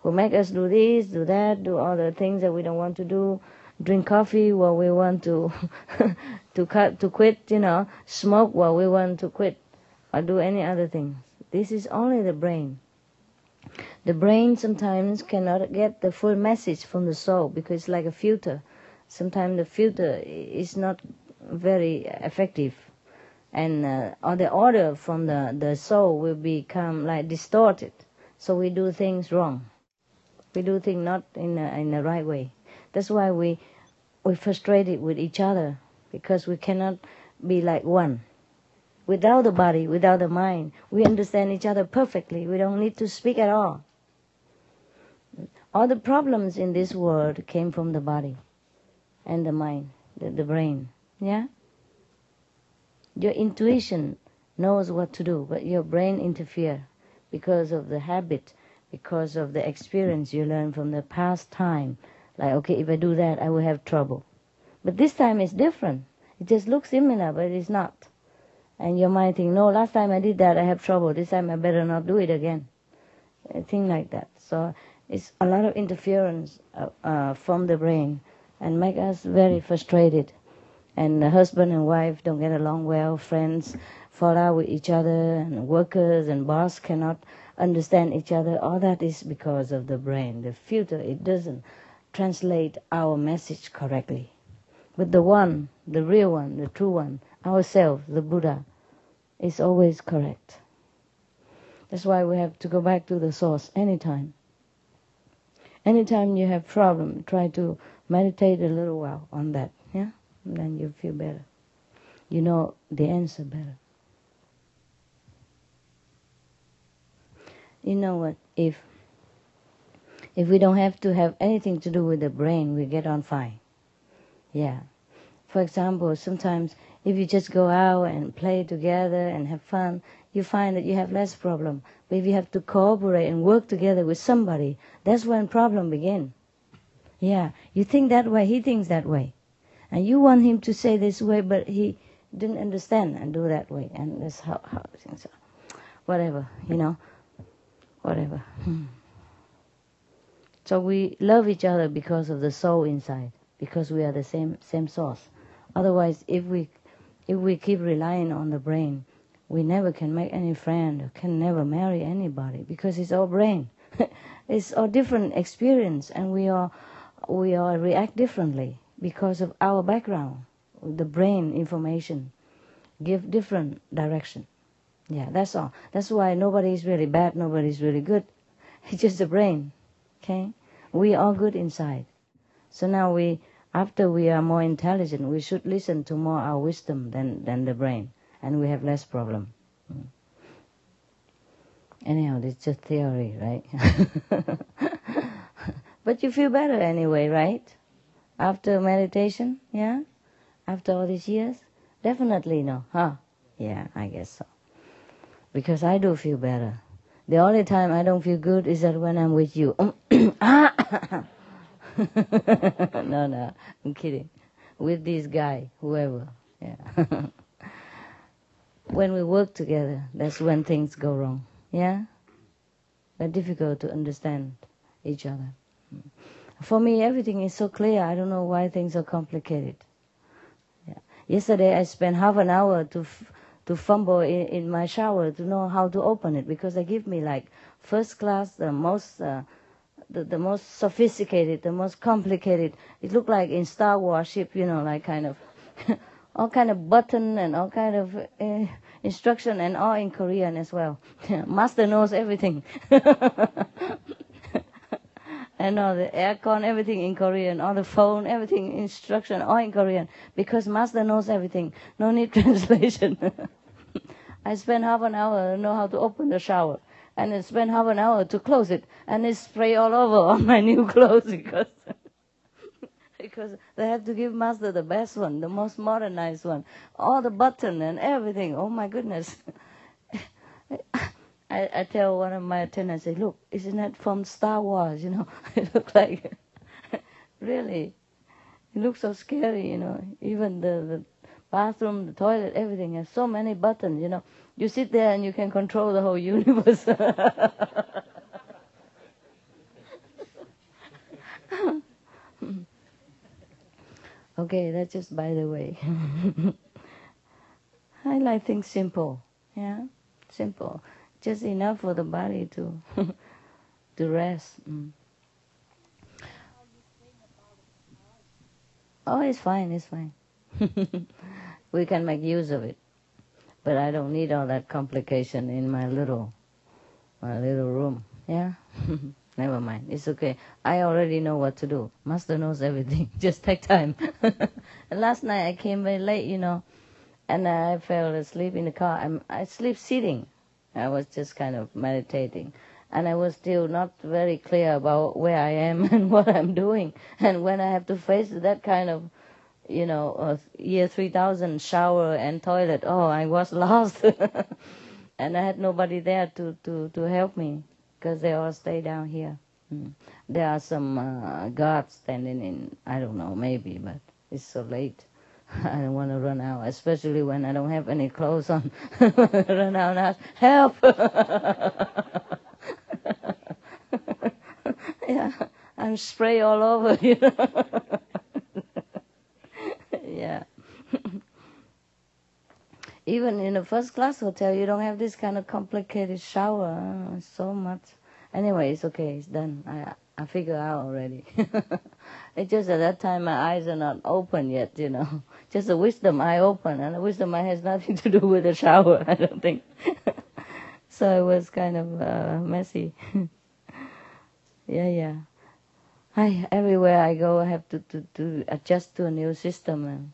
Speaker 1: who make us do this, do that, do all the things that we don't want to do, drink coffee while we want to *laughs* to cut to quit, you know, smoke while we want to quit, or do any other things. This is only the brain. The brain sometimes cannot get the full message from the soul because it's like a filter. Sometimes the filter is not very effective and uh, or the order from the, the soul will become like distorted. So we do things wrong. We do things not in a, in the right way. That's why we we frustrated with each other because we cannot be like one. Without the body, without the mind, we understand each other perfectly. We don't need to speak at all. All the problems in this world came from the body and the mind, the, the brain. Yeah? Your intuition knows what to do, but your brain interferes because of the habit, because of the experience you learn from the past time. Like, okay, if I do that, I will have trouble. But this time it's different. It just looks similar, but it's not. And your mind think, no, last time I did that, I have trouble. This time I better not do it again. A thing like that. So it's a lot of interference uh, uh, from the brain and make us very frustrated. And the husband and wife don't get along well, friends fall out with each other, and workers and boss cannot understand each other. All that is because of the brain. The filter, it doesn't translate our message correctly. But the one, the real one, the true one, ourselves, the Buddha, is always correct. That's why we have to go back to the source anytime. Anytime you have problem, try to meditate a little while on that, yeah? And then you feel better. You know the answer better. You know what? If if we don't have to have anything to do with the brain, we get on fine. Yeah. For example, sometimes if you just go out and play together and have fun, you find that you have less problem. But if you have to cooperate and work together with somebody, that's when problem begin. Yeah, you think that way, he thinks that way. And you want him to say this way, but he didn't understand and do that way. And that's how, how things are. Whatever, you know, whatever. Hmm. So we love each other because of the soul inside, because we are the same same source. Otherwise, if we if we keep relying on the brain, we never can make any friend, or can never marry anybody because it's all brain. *laughs* it's all different experience, and we are we all react differently because of our background. The brain information give different direction. Yeah, that's all. That's why nobody is really bad, nobody is really good. *laughs* It's just the brain. Okay? We are good inside. So now we after we are more intelligent, we should listen to more our wisdom than, than the brain, and we have less problem. Mm. Anyhow, it's just theory, right? *laughs* but you feel better anyway, right? After meditation, yeah? After all these years? Definitely no, huh? Yeah, I guess so. Because I do feel better. The only time I don't feel good is that when I'm with you. Um, *coughs* ah! *laughs* no, no, I'm kidding. With this guy, whoever, yeah. *laughs* when we work together, that's when things go wrong. Yeah? They're difficult to understand each other. For me, everything is so clear. I don't know why things are complicated. Yeah. Yesterday, I spent half an hour to f- to fumble in, in, my shower to know how to open it because they give me like first class, the most uh, the, the most sophisticated, the most complicated. It looked like in Star Wars ship, you know, like kind of *laughs* all kind of button and all kind of uh, instruction and all in Korean as well. *laughs* Master knows everything. *laughs* and all the aircon, everything in Korean, all the phone, everything, instruction, all in Korean, because master knows everything. No need *laughs* translation. *laughs* I spent half an hour know how to open the shower and I spent half an hour to close it, and it spray all over *laughs* on my new clothes because because they have to give master the best one, the most modernized one, all the button and everything. Oh my goodness! I, I tell one of my attendants, I say, look, isn't that from Star Wars? You know, *laughs* it looks like *laughs* really, it looks so scary. You know, even the the bathroom, the toilet, everything has so many buttons. You know you sit there and you can control the whole *laughs* universe. okay, that's just by the way. I like things simple, yeah, simple, just enough for the body to *laughs* to rest. Mm. Oh, it's fine, it's fine. *laughs* we can make use of it. But I don't need all that complication in my little, my little room. Yeah? *laughs* Never mind. It's okay. I already know what to do. Master knows everything. Just take time. last night I came very late, you know, and I fell asleep in the car. I'm, I sleep sitting. I was just kind of meditating. And I was still not very clear about where I am *laughs* and what I'm doing. And when I have to face that kind of, you know, year 3000 shower and toilet, oh, I was *laughs* lost. and I had nobody there to, to, to help me because they all stay down here. Mm. There are some uh, guards standing in, I don't know, maybe, but it's so late. *laughs* I don't want to run out, especially when I don't have any clothes on. *laughs* run out now. Help! *laughs* yeah, I'm spray all over. You know? yeah. Even in a first class hotel, you don't have this kind of complicated shower. Oh, so much. Anyway, it's okay. It's done. I I figure out already. It's just at that time my eyes are not open yet. You know, *laughs* just the wisdom eye open, and the wisdom eye has nothing *laughs* to do with the shower. I don't think. *laughs* so it was kind of uh, messy. yeah, yeah. I everywhere I go, I have to, to, to adjust to a new system, and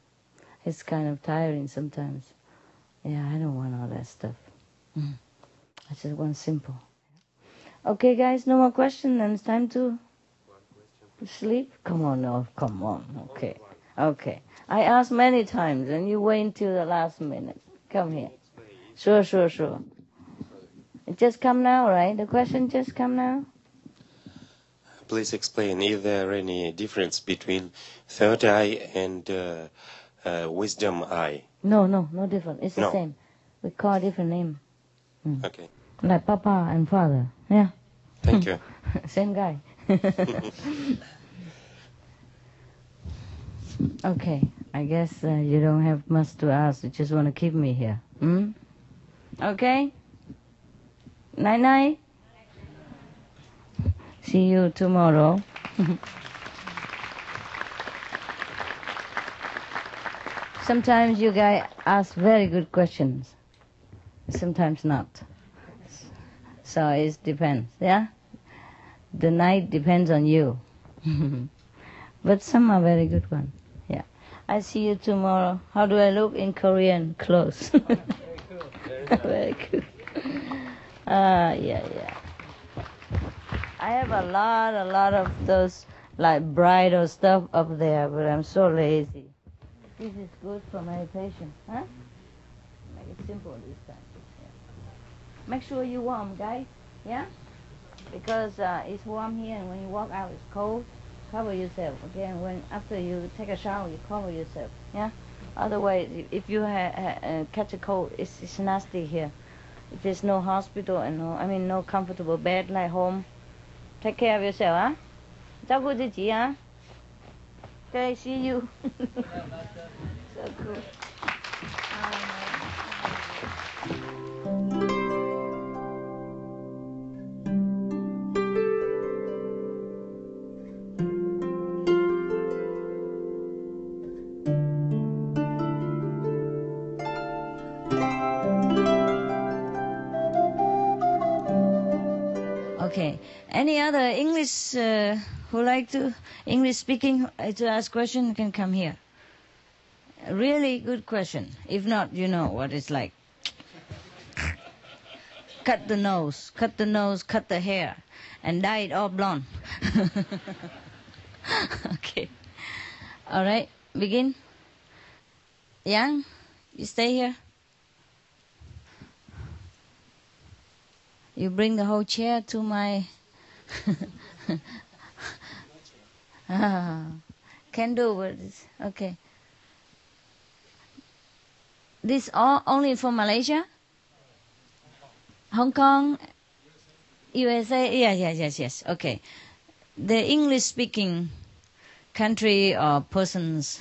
Speaker 1: it's kind of tiring sometimes. Yeah, I don't want all that stuff. Mm. I just want simple. Okay, guys, no more questions. and it's time to sleep. Come on, no, come on. Okay, okay. I asked many times, and you wait until the last minute. Come here. Sure, sure, sure. It just come now, right? The question just come now.
Speaker 16: Please explain if there are any difference between third eye and uh, uh, wisdom eye.
Speaker 1: No, no, no different. It's the
Speaker 16: No.
Speaker 1: same. We call different name. Mm.
Speaker 16: Okay.
Speaker 1: Like Papa and Father. Yeah.
Speaker 16: Thank you. *laughs*
Speaker 1: Same guy. *laughs* okay, I guess uh, you don't have much to ask. You just want to keep me here. Hmm? Okay? Night night. See you tomorrow. *laughs* Sometimes you guys ask very good questions. Sometimes not. So it depends, yeah? The night depends on you. *laughs* but some are very good ones. Yeah. I see you tomorrow. How do I look in Korean clothes? *laughs* very cool. Ah, yeah, yeah. I have a lot, a lot of those like bridal stuff up there, but I'm so lazy. This is good for meditation, huh? Make it simple this time. Yeah. Make sure you warm, guys. Yeah? Because uh, it's warm here, and when you walk out, it's cold. Cover yourself, okay? And when after you take a shower, you cover yourself. Yeah. Otherwise, if- if you ha- ha- uh, catch a cold, it's, it's nasty here. If there's no hospital and no, I mean, no comfortable bed like home, take care of yourself, huh? 照顾自己啊。Okay, see you. *laughs* so cool. Any other English uh, who like to English speaking uh, to ask question can come here. Really good question. If not, you know what it's like. *laughs* cut the nose, cut the nose, cut the hair, and dye it all blonde. *laughs* okay. All right. Begin. Yang, you stay here. You bring the whole chair to my. *laughs* can do, it's, okay. This all only for Malaysia, Hong Kong, USA. Yeah, yeah, yes, yes. Okay, the English-speaking country or persons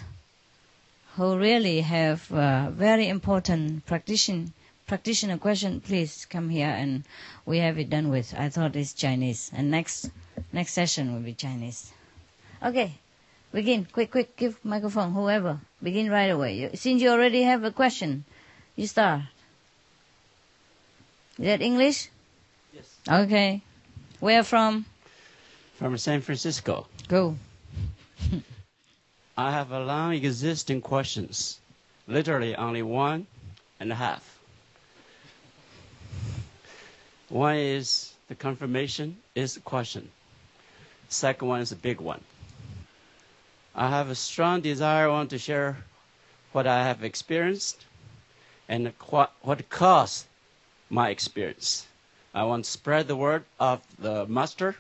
Speaker 1: who really have uh, very important practitioner practitioner question, please come here and we have it done with. I thought it's Chinese, and next next session will be Chinese. Okay, begin quick, quick. Give microphone whoever. Begin right away. You, since you already have a question, you start. Is that English?
Speaker 17: Yes.
Speaker 1: Okay. Where from?
Speaker 17: From San Francisco.
Speaker 1: Go. *laughs*
Speaker 17: I have a long existing questions literally only one and a half. One is the confirmation is question. Second one is a big one. I have a strong desire, want to share what I have experienced and what caused my experience. I want to spread the word of the master.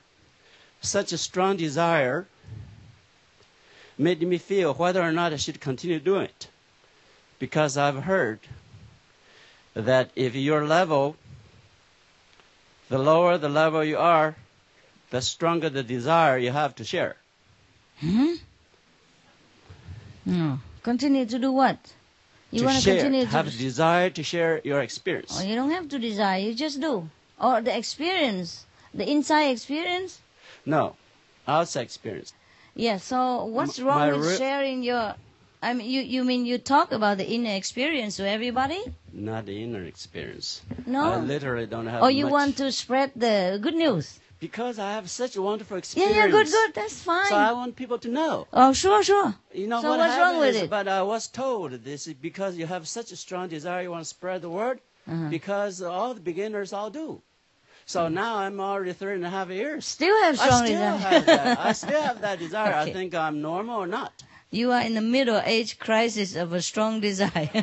Speaker 17: Such a strong desire made me feel whether or not I should continue doing it. Because I've heard that if your level, the lower the level you are, the stronger the desire you have to share.
Speaker 1: Hmm? No. Continue to do what? You want to
Speaker 17: share,
Speaker 1: continue to
Speaker 17: have a desire to share your experience.
Speaker 1: Oh, you don't have to desire. You just do. Or the experience, the inside experience.
Speaker 17: No, outside experience.
Speaker 1: Yeah. So what's wrong
Speaker 17: my
Speaker 1: with sharing your? I mean, you you mean you talk about the inner experience to everybody?
Speaker 17: Not the inner experience.
Speaker 1: No.
Speaker 17: I literally don't have
Speaker 1: Or you
Speaker 17: much.
Speaker 1: want to spread the good news?
Speaker 17: Because I have such a wonderful experience.
Speaker 1: yeah, yeah, good, good. That's fine.
Speaker 17: So I want people to know.
Speaker 1: Oh, sure, sure.
Speaker 17: You know
Speaker 1: so
Speaker 17: what
Speaker 1: what's wrong with
Speaker 17: is,
Speaker 1: it?
Speaker 17: But I was told this is because you have such a strong desire, you want to spread the word,
Speaker 1: Uh-huh.
Speaker 17: because all the beginners all do. So now I'm already three and a half years.
Speaker 1: Still have
Speaker 17: I
Speaker 1: strong
Speaker 17: still
Speaker 1: desire.
Speaker 17: have that. I still have that *laughs* desire.
Speaker 1: Okay.
Speaker 17: I think I'm normal or not.
Speaker 1: You are in the middle age crisis of a strong desire. *laughs*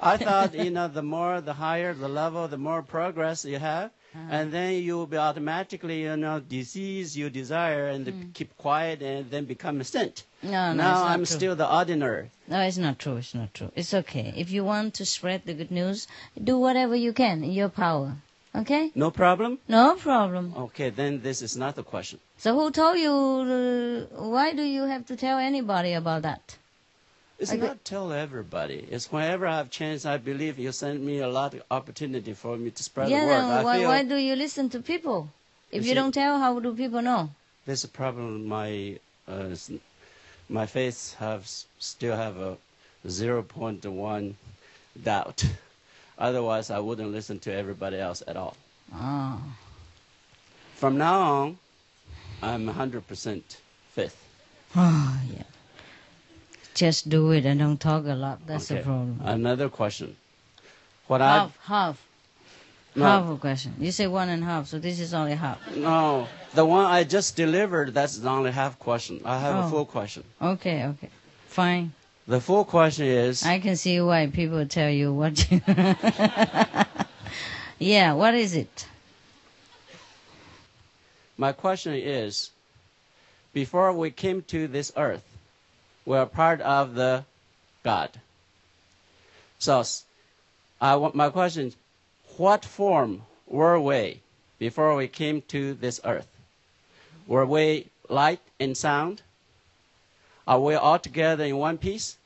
Speaker 17: I thought, you know, the more, the higher the level, the more progress you have,
Speaker 1: Uh-huh.
Speaker 17: and then you will be automatically, you know, disease you desire and keep quiet and then become a saint.
Speaker 1: Mm. No, no,
Speaker 17: now I'm
Speaker 1: true.
Speaker 17: still the ordinary.
Speaker 1: No, it's not true. It's not true. It's okay. If you want to spread the good news, do whatever you can in your power. Okay?
Speaker 17: No problem?
Speaker 1: No problem.
Speaker 17: Okay, then this is not the question.
Speaker 1: So who told you? Uh, why do you have to tell anybody about that?
Speaker 17: It's
Speaker 1: Okay.
Speaker 17: not tell everybody. It's whenever I have chance, I believe you send me a lot of opportunity for me to spread
Speaker 1: yeah,
Speaker 17: the word. I
Speaker 1: why, why do you listen to people? If
Speaker 17: You
Speaker 1: you
Speaker 17: see-
Speaker 1: don't tell, how do people know?
Speaker 17: there's a problem. My uh, my faith have still have a 0.1 doubt. Otherwise, I wouldn't listen to everybody else at all.
Speaker 1: Oh.
Speaker 17: From now on, I'm 100% faith.
Speaker 1: Oh, yeah. Just do it and don't talk a lot. That's the
Speaker 17: Okay.
Speaker 1: problem.
Speaker 17: Another question. What I
Speaker 1: half, half.
Speaker 17: No.
Speaker 1: Half a question. You say one and half, so this is only half.
Speaker 17: no, the one I just delivered. That's only half question. I have
Speaker 1: Oh.
Speaker 17: a full question.
Speaker 1: Okay, okay. Fine.
Speaker 17: The full question is.
Speaker 1: I can see why people tell you what you. *laughs* yeah, what is it?
Speaker 17: My question is, before we came to this earth, we are part of the God. So, I want my question: is What form were we before we came to this earth? Were we light and sound? Are we all together in one piece?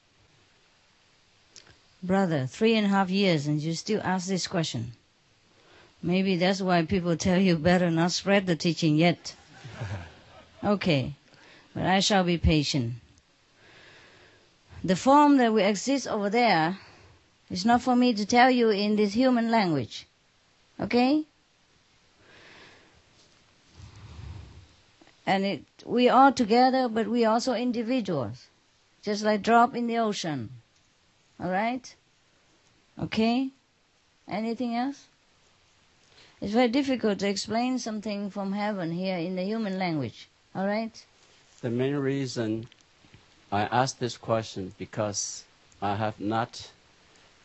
Speaker 1: Brother, three and a half years and you still ask this question. Maybe that's why people tell you better not spread the teaching yet. *laughs* Okay, but I shall be patient. The form that we exist over there is not for me to tell you in this human language. Okay? And it, we are together, but we are also individuals. Just like drop in the ocean. All right? Okay? Anything else? It's very difficult to explain something from heaven here in the human language. All right?
Speaker 17: The main reason I ask this question because I have not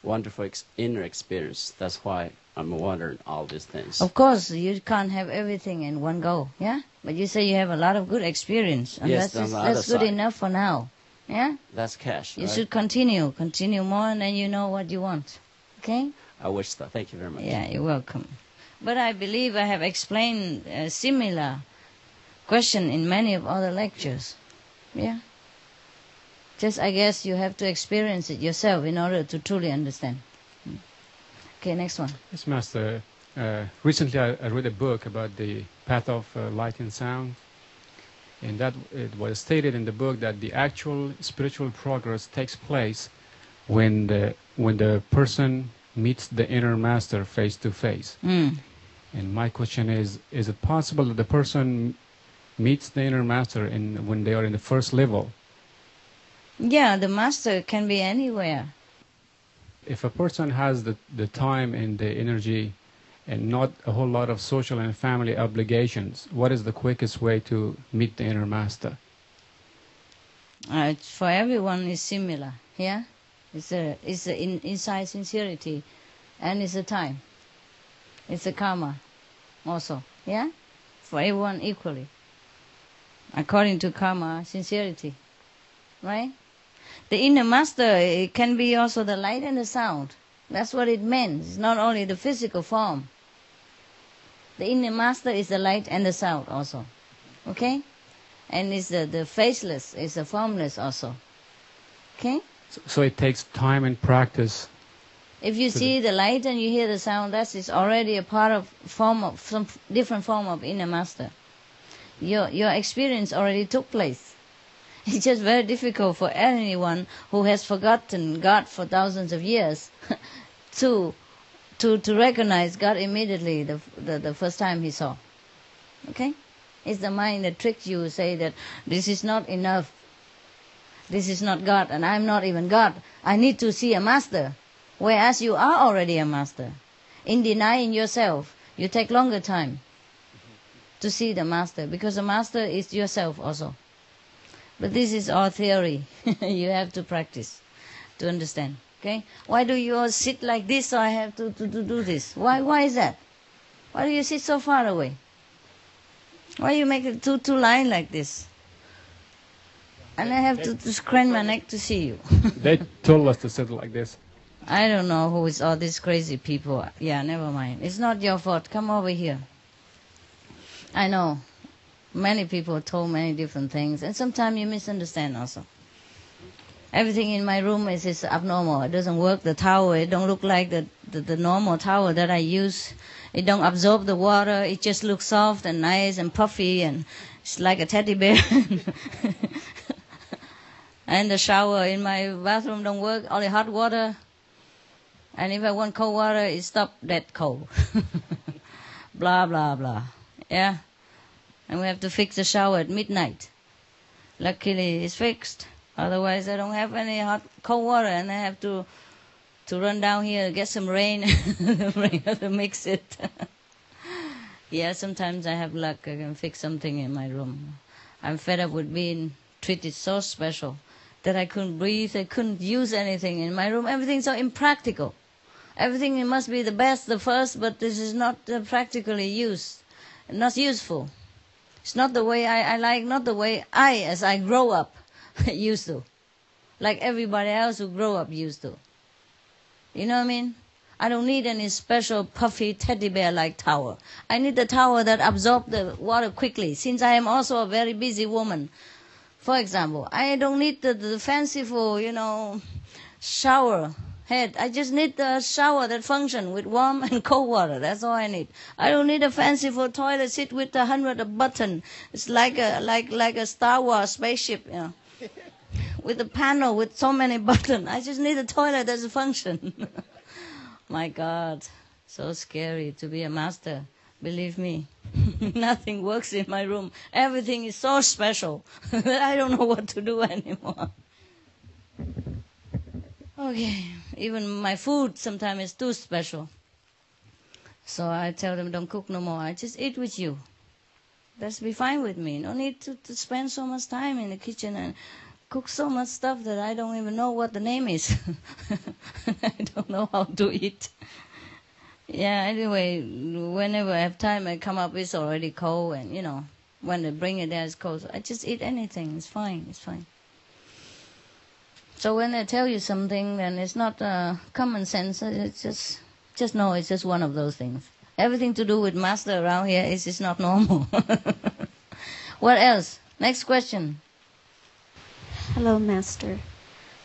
Speaker 17: wonderful ex- inner experience. That's why I'm wondering all these things.
Speaker 1: Of course, you can't have everything in one go. Yeah? But you say you have a lot of good experience. And
Speaker 17: Yes,
Speaker 1: that's, that's good
Speaker 17: side.
Speaker 1: enough for now. Yeah?
Speaker 17: That's cash.
Speaker 1: You
Speaker 17: right?
Speaker 1: should continue. Continue more, and then you know what you want. Okay?
Speaker 17: I wish that. Thank you very much.
Speaker 1: Yeah, you're welcome. But I believe I have explained a similar question in many of other lectures. Yeah. Just I guess you have to experience it yourself in order to truly understand. Okay, next one.
Speaker 18: Yes, Master. Uh, recently, I, I read a book about the path of uh, light and sound, and that it was stated in the book that the actual spiritual progress takes place when the when the person meets the inner master face to face.
Speaker 1: Mm.
Speaker 18: And my question is: Is it possible that the person meets the inner master in when they are in the first level,
Speaker 1: Yeah, the master can be anywhere.
Speaker 18: If a person has the, the time and the energy and not a whole lot of social and family obligations, what is the quickest way to meet the inner master?
Speaker 1: Uh, for everyone is similar. Yeah, it's a it's a in, inside sincerity, and it's a time. It's a karma, also. Yeah, for everyone equally. According to karma, sincerity, right? The inner master it can be also the light and the sound. That's what it means. It's not only the physical form. The inner master is the light and the sound also. Okay? And it's the, the faceless, it's the formless also. Okay?
Speaker 18: So, so it takes time and practice.
Speaker 1: If you see the light and you hear the sound, that is already a part of form of some different form of inner master. Your your experience already took place. *laughs* It's just very difficult for anyone who has forgotten God for thousands of years *laughs* to to to recognize God immediately the, the the first time he saw. Okay, it's the mind that tricks you. Say that this is not enough. This is not God, and I'm not even God. I need to see a master, whereas you are already a master. In denying yourself, you take longer time to see the master because the master is yourself also. But this is all theory. *laughs* you have to practice to understand. Okay? Why do you all sit like this so I have to, to, to do this? Why why is that? Why do you sit so far away? Why you make a two two line like this? And I have to, to scrunch my neck to see you. *laughs*
Speaker 18: they told us to sit like this.
Speaker 1: I don't know who is all these crazy people. Yeah, never mind. It's not your fault. Come over here. I know. Many people told many different things, and sometimes you misunderstand also. Everything in my room is, is abnormal. It doesn't work. The towel, it don't look like the, the, the normal towel that I use. It don't absorb the water. It just looks soft and nice and puffy, and it's like a teddy bear. *laughs* and the shower in my bathroom don't work. Only hot water. And if I want cold water, it stop that cold. *laughs* blah blah blah. Yeah. And we have to fix the shower at midnight. Luckily, it's fixed. Otherwise, I don't have any hot cold water, and I have to to run down here get some rain, *laughs* rain to mix it. *laughs* yeah, sometimes I have luck. I can fix something in my room. I'm fed up with being treated so special that I couldn't breathe. I couldn't use anything in my room. Everything's so impractical. Everything must be the best, the first, but this is not uh, practically used, not useful. It's not the way I, I like, not the way I, as I grow up, *laughs* used to. Like everybody else who grow up used to. You know what I mean? I don't need any special puffy teddy bear like towel. I need the towel that absorbs the water quickly, since I am also a very busy woman. For example, I don't need the, the fanciful, you know, shower head. I just need the shower that function with warm and cold water. That's all I need. I don't need a fanciful toilet seat with a hundred of button. It's like a like like a Star Wars spaceship, you know, *laughs* with a panel with so many *laughs* buttons. I just need a toilet that's a function. *laughs* My God, so scary to be a master. Believe me, nothing works in my room. Everything is so special that I don't know what to do anymore. Okay, even my food sometimes is too special. So I tell them, don't cook no more. I just eat with you. That's be fine with me. No need to, to spend so much time in the kitchen and cook so much stuff that I don't even know what the name is. *laughs* I don't know how to eat. Yeah, anyway, whenever I have time, I come up, it's already cold, and you know, when they bring it there, it's cold. So I just eat anything. It's fine. It's fine. So when they tell you something, then it's not uh, common sense. It's just, just know it's just one of those things. Everything to do with master around here is just not normal. *laughs* what else? Next question.
Speaker 19: Hello, Master.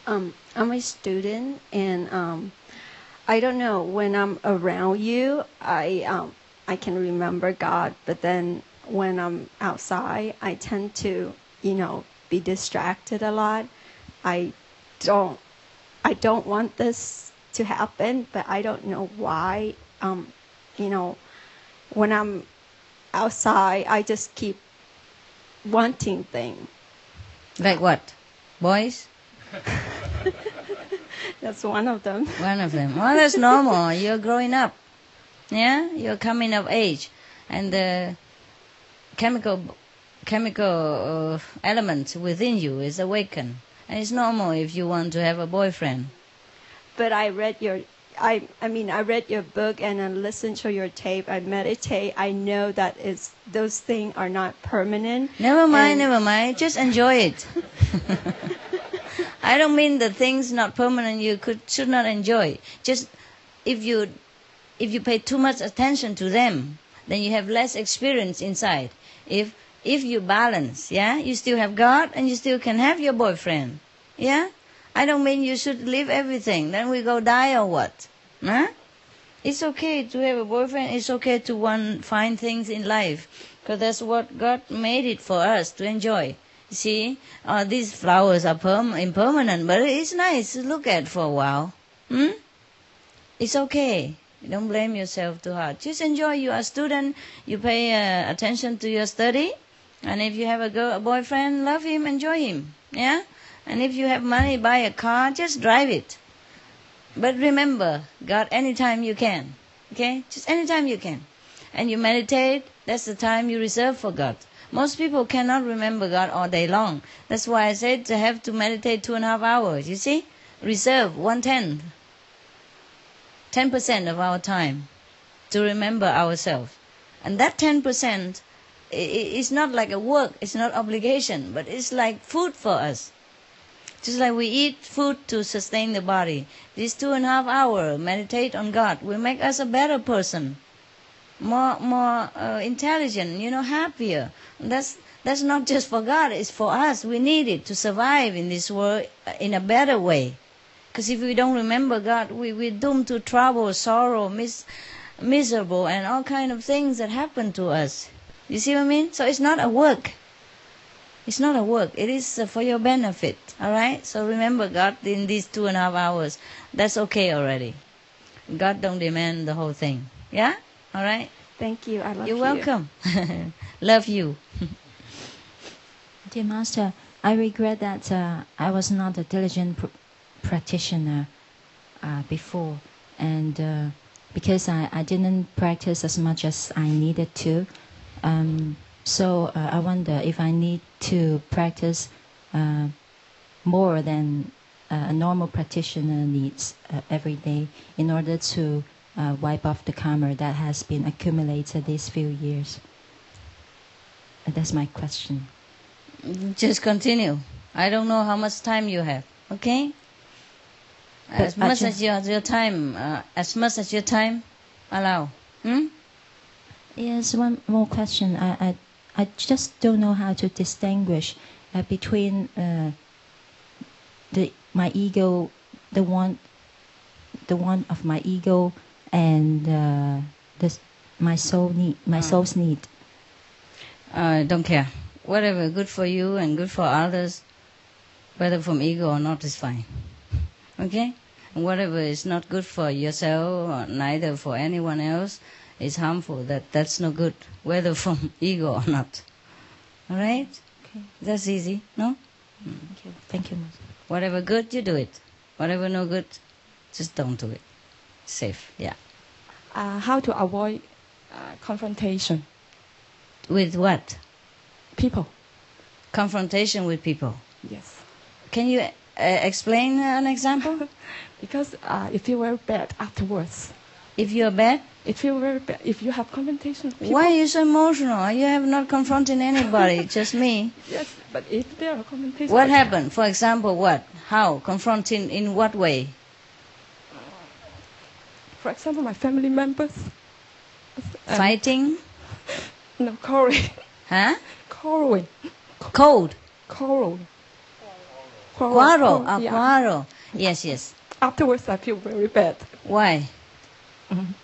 Speaker 19: Um, I'm a student, and um, I don't know when I'm around you, I um, I can remember God, but then when I'm outside, I tend to, you know, be distracted a lot. I don't I don't want this to happen, but I don't know why. Um, you know, when I'm outside, I just keep wanting things.
Speaker 1: Like what? Boys? *laughs*
Speaker 19: That's one of them.
Speaker 1: One of them. Well, that's normal. You're growing up. Yeah, you're coming of age, and the chemical chemical uh, element within you is awakened, and it's normal if you want to have a boyfriend.
Speaker 19: But I read your, I, I mean, I read your book and I listened to your tape. I meditate. I know that it's those things are not permanent.
Speaker 1: Never mind, never mind. Just enjoy it. *laughs* I don't mean the things not permanent you could should not enjoy. Just if you if you pay too much attention to them, then you have less experience inside. If if you balance, yeah, you still have God and you still can have your boyfriend. Yeah? I don't mean you should leave everything, then we go die or what. Huh? It's okay to have a boyfriend. It's okay to want find things in life, because that's what God made it for us to enjoy. See, uh, these flowers are perm- impermanent, but it's nice to look at for a while. Hmm? It's okay. Don't blame yourself too hard. Just enjoy. You are a student. You pay uh, attention to your study, and if you have a, girl, a boyfriend, love him, enjoy him. Yeah. And if you have money, buy a car, just drive it. But remember, God, anytime you can. Okay? Just anytime you can. And you meditate, that's the time you reserve for God. Most people cannot remember God all day long. That's why I said to have to meditate two and a half hours. You see? Reserve one tenth. Ten percent of our time to remember ourselves. And that ten percent is not like a work, it's not obligation, but it's like food for us. Just like we eat food to sustain the body. These two and a half hour meditate on God will make us a better person, more more uh, intelligent, you know, happier. That's that's not just for God; it's for us. We need it to survive in this world in a better way. Because if we don't remember God, we we're doomed to trouble, sorrow, mis- miserable, and all kind of things that happen to us. You see what I mean? So it's not a work. It's not a work. It is uh, for your benefit. All right. So remember God in these two and a half hours. That's okay already. God don't demand the whole thing. Yeah. All right.
Speaker 19: Thank you. I love
Speaker 1: You're
Speaker 19: you.
Speaker 1: welcome. *laughs* love you.
Speaker 20: Dear Master, I regret that uh, I was not a diligent pr- practitioner uh, before, and uh, because I, I didn't practice as much as I needed to. Um, so uh, I wonder if I need to practice uh, more than uh, a normal practitioner needs uh, every day in order to uh, wipe off the karma that has been accumulated these few years. That's my question.
Speaker 1: Just continue. I don't know how much time you have. Okay. As
Speaker 20: But I
Speaker 1: much
Speaker 20: ju-
Speaker 1: as your your time, uh, as much as your time allow. Hmm?
Speaker 20: Yes, one more question. I, I, I just don't know how to distinguish uh, between uh, the my ego, the one, the one of my ego, and uh, this my soul need, my
Speaker 1: Ah.
Speaker 20: soul's need.
Speaker 1: I don't care. Whatever good for you and good for others, whether from ego or not, is fine. *laughs* Okay? And whatever is not good for yourself or neither for anyone else is harmful. That that's no good, whether from *laughs* ego or not. All right?
Speaker 20: Okay.
Speaker 1: That's easy, no?
Speaker 20: Thank you. Thank you.
Speaker 1: Whatever good, you do it. Whatever no good, just don't do it. Safe, yeah.
Speaker 21: uh, how to avoid uh, confrontation.
Speaker 1: With what?
Speaker 21: People.
Speaker 1: Confrontation with people.
Speaker 21: Yes.
Speaker 1: Can you uh, explain an example? *laughs*
Speaker 21: because uh, you feel very bad afterwards.
Speaker 1: If you're bad?
Speaker 21: It feel very bad. If you have confrontation people.
Speaker 1: Why are you so emotional? You have not confronted anybody, *laughs* just me.
Speaker 21: Yes, but if there are confrontation.
Speaker 1: What happened? For example, what? How? Confronting in what way?
Speaker 21: For example, my family members. um,
Speaker 1: Fighting?
Speaker 21: No, quarreling.
Speaker 1: Huh?
Speaker 21: Quarreling.
Speaker 1: Cold?
Speaker 21: Quarrel.
Speaker 1: Quarrel. Quarrel. Yes, yes.
Speaker 21: Afterwards, I feel very bad.
Speaker 1: Why?
Speaker 21: And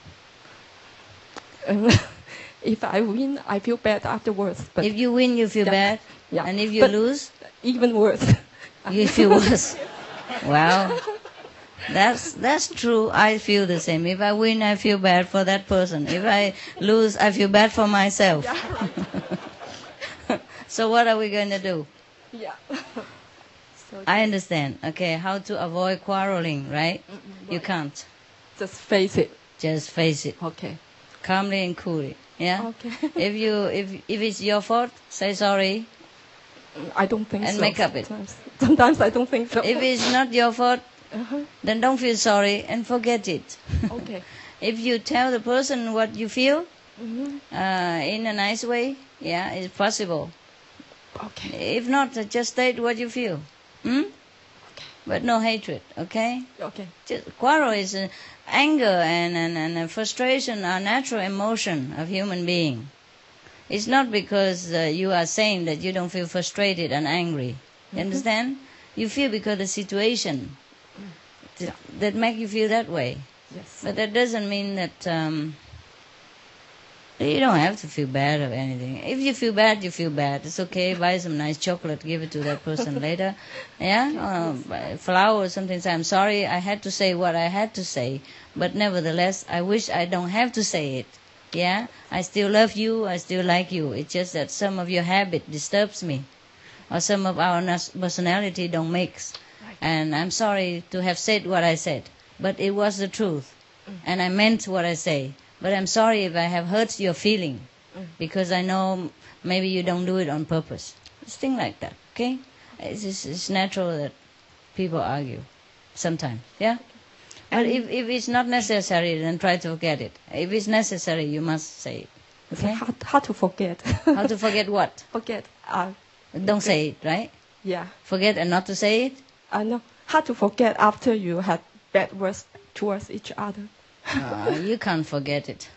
Speaker 21: *laughs* if I win, I feel bad afterwards. But
Speaker 1: if you win, you feel
Speaker 21: Yeah.
Speaker 1: bad?
Speaker 21: Yeah.
Speaker 1: And if you
Speaker 21: But
Speaker 1: lose?
Speaker 21: even worse. *laughs*
Speaker 1: You feel worse. Wow. That's that's true. I feel the same. If I win, I feel bad for that person. If I lose, I feel bad for myself. *laughs* so what are we going to do?
Speaker 21: Yeah. So
Speaker 1: I understand. Okay, how to avoid quarreling, right? You can't.
Speaker 21: just face it.
Speaker 1: Just face it.
Speaker 21: Okay.
Speaker 1: Calmly and coolly. Yeah.
Speaker 21: Okay. *laughs*
Speaker 1: if you if if it's your fault, say sorry.
Speaker 21: I don't think
Speaker 1: and
Speaker 21: so.
Speaker 1: make up it.
Speaker 21: Sometimes, sometimes I don't think so.
Speaker 1: If it's not your fault,
Speaker 21: Uh-huh.
Speaker 1: then don't feel sorry and forget it. *laughs*
Speaker 21: Okay.
Speaker 1: if you tell the person what you feel
Speaker 21: Mhm.
Speaker 1: uh, in a nice way, yeah, it's possible.
Speaker 21: Okay.
Speaker 1: If not, uh, just state what you feel. Hmm? But no hatred, okay?
Speaker 21: Okay.
Speaker 1: Just, quarrel is uh, anger and, and, and frustration are natural emotion of human being. It's not because uh, you are saying that you don't feel frustrated and angry. You
Speaker 21: Mhm.
Speaker 1: understand? You feel because the situation that, that make you feel that way.
Speaker 21: Yes.
Speaker 1: But that doesn't mean that um, you don't have to feel bad or anything. If you feel bad, you feel bad. It's okay. Buy some nice chocolate, give it to that person *laughs* later. Yeah, um, buy flower or something. I'm sorry, I had to say what I had to say, but nevertheless, I wish I don't have to say it. Yeah, I still love you. I still like you. It's just that some of your habit disturbs me, or some of our personality don't mix. And I'm sorry to have said what I said, but it was the truth, and I meant what I say. But I'm sorry if I have hurt your feeling, because I know maybe you don't do it on purpose. It's thing like that. Okay, it's, it's, it's natural that people argue, sometimes. Yeah. But if, if it's not necessary, then try to forget it. If it's necessary, you must say it. Okay?
Speaker 21: How, how to forget?
Speaker 1: How to forget what? *laughs*
Speaker 21: forget. Uh,
Speaker 1: Don't say it, right?
Speaker 21: yeah.
Speaker 1: Forget and not to say it?
Speaker 21: I know. How to forget after you had bad words towards each other?
Speaker 1: Uh, you can't forget it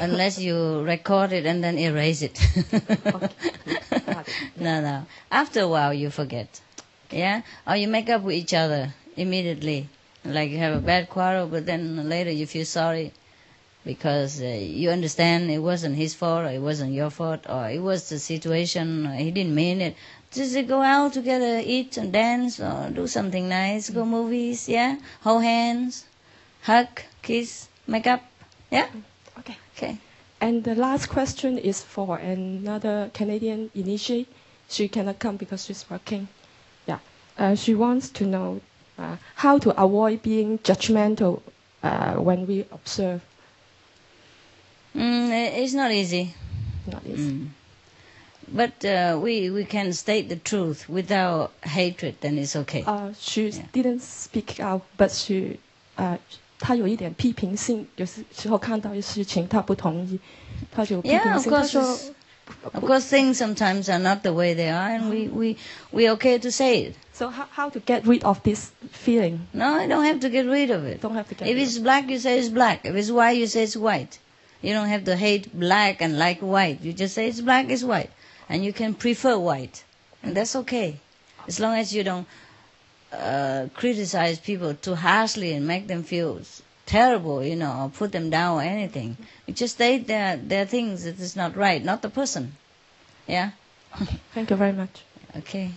Speaker 1: unless you record it and then erase it. no, no. After a while, you forget. Yeah? Or you make up with each other immediately. Like you have a bad quarrel, but then later you feel sorry because uh, you understand it wasn't his fault or it wasn't your fault or it was the situation he didn't mean it. Just go out together, eat and dance or do something nice, go movies, yeah? Hold hands, hug, kiss, make up, yeah?
Speaker 21: Okay.
Speaker 1: Okay.
Speaker 21: And the last question is for another Canadian initiate. She cannot come because she's working. Yeah. Uh, she wants to know uh, how to avoid being judgmental uh, when we observe.
Speaker 1: Mm, it's not easy.
Speaker 21: Not easy.
Speaker 1: Mm. But uh, we, we can state the truth without hatred, then it's okay.
Speaker 21: Uh, she didn't speak out, but she 呃，她有一点批评性，有时时候看到一些事情她不同意，她就批
Speaker 1: Yeah,
Speaker 21: 评
Speaker 1: of
Speaker 21: 性。她
Speaker 1: course.
Speaker 21: 说
Speaker 1: it's- Of course, things sometimes are not the way they are, and we, we, we okay to say it.
Speaker 21: So how, how to get rid of this feeling?
Speaker 1: No, you don't have to get rid of it.
Speaker 21: Don't have to get
Speaker 1: If
Speaker 21: rid
Speaker 1: it's black, you say it's black. If it's white, you say it's white. You don't have to hate black and like white. You just say it's black, it's white. And you can prefer white. And that's okay. As long as you don't uh, criticize people too harshly and make them feel terrible, you know, or put them down or anything. You just state their, their things that is not right, not the person. Yeah? *laughs*
Speaker 21: Thank you very much.
Speaker 1: Okay.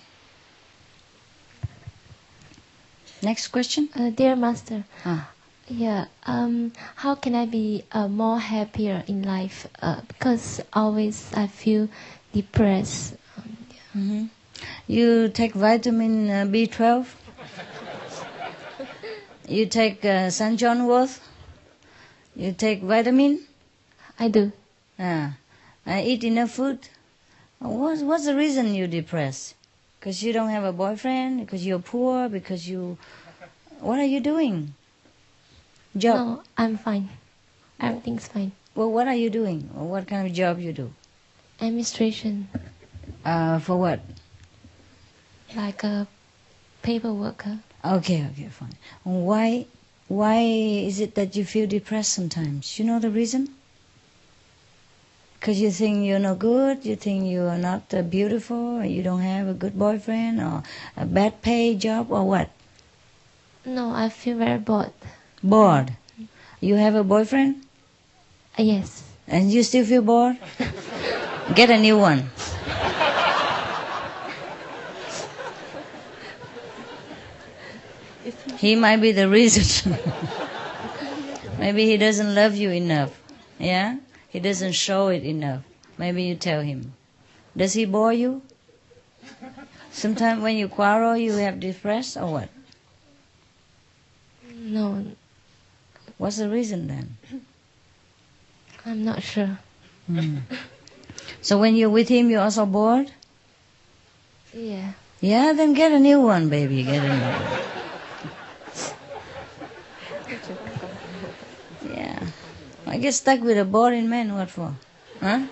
Speaker 1: Next question.
Speaker 22: Uh, dear Master,
Speaker 1: Ah.
Speaker 22: yeah, um, how can I be uh, more happier in life? Uh, because always I feel depressed.
Speaker 1: hmm You take vitamin uh, B12. You take uh, St. John Wort. You take vitamin.
Speaker 22: I do.
Speaker 1: Ah, I eat enough food. What's what's the reason you're depressed? Because you don't have a boyfriend? Because you're poor? Because you? What are you doing? Job.
Speaker 22: No, I'm fine. Everything's fine.
Speaker 1: Well, what are you doing? What kind of job you do?
Speaker 22: Administration,
Speaker 1: Uh, for what?
Speaker 22: like a paper worker.
Speaker 1: Okay, okay, fine. Why, why is it that you feel depressed sometimes? You know the reason? Because you think you're no good, you think you are not uh, beautiful, or you don't have a good boyfriend, or a bad pay job, or what?
Speaker 22: No, I feel very bored.
Speaker 1: Bored. You have a boyfriend?
Speaker 22: Uh, yes.
Speaker 1: And you still feel bored? *laughs* Get a new one. He might be the reason. *laughs* Maybe he doesn't love you enough. Yeah? He doesn't show it enough. Maybe you tell him. Does he bore you? Sometimes when you quarrel, you have depressed or what?
Speaker 22: No,
Speaker 1: What's the reason then?
Speaker 22: I'm not sure.
Speaker 1: Hmm. *laughs* So when you're with him, you're also bored?
Speaker 22: Yeah.
Speaker 1: Yeah, then get a new one, baby. Get a new one. I get stuck with a boring man. What for? Huh?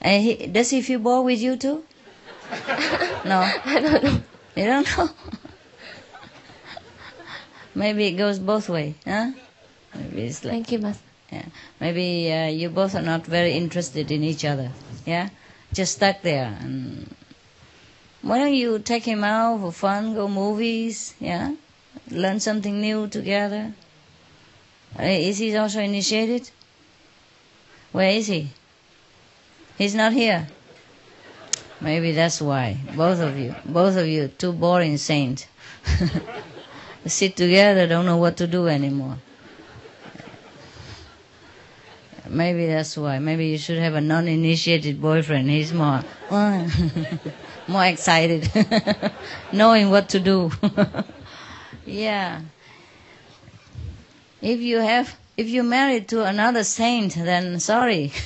Speaker 1: And he, does he feel bored with you too? *laughs* No.
Speaker 22: I don't know.
Speaker 1: You don't know? Maybe it goes both way, huh? Maybe it's like.
Speaker 22: Thank you, Master.
Speaker 1: Yeah. Maybe uh, you both are not very interested in each other. Yeah. Just stuck there. And why don't you take him out for fun? Go movies. Yeah. Learn something new together. Uh, is he also initiated? Where is he? He's not here. Maybe that's why. Both of you. Both of you. Two boring saints. *laughs* Sit together, don't know what to do anymore. Maybe that's why. Maybe you should have a non-initiated boyfriend. He's more, *laughs* more excited, *laughs* knowing what to do. yeah. If you have, if you're married to another saint, then sorry. *laughs*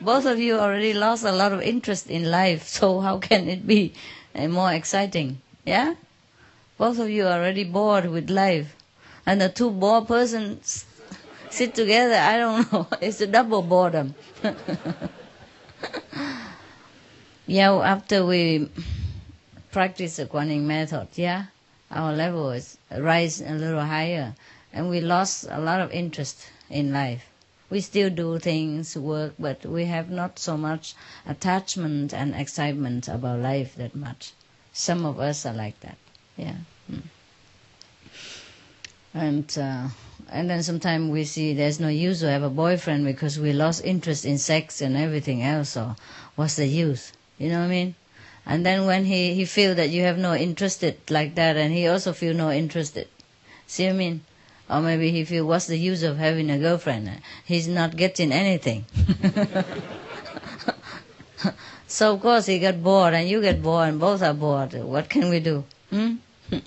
Speaker 1: Both of you already lost a lot of interest in life, so how can it be uh, more exciting? Yeah? Both of you are already bored with life. And the two bored persons sit together, I don't *laughs* know, it's a double boredom. *laughs* yeah, after we practice the Quan Yin method, yeah, our level is rise a little higher, and we lost a lot of interest in life. We still do things, work, but we have not so much attachment and excitement about life that much. Some of us are like that, yeah. Mm. And uh, and then sometimes we see there's no use to have a boyfriend because we lost interest in sex and everything else. So what's the use? You know what I mean? And then when he he feel that you have no interested like that, and he also feel no interested. See what I mean? Or maybe he feel what's the use of having a girlfriend? He's not getting anything. *laughs* so of course he got bored, and you get bored, and both are bored. What can we do? Hmm? *laughs*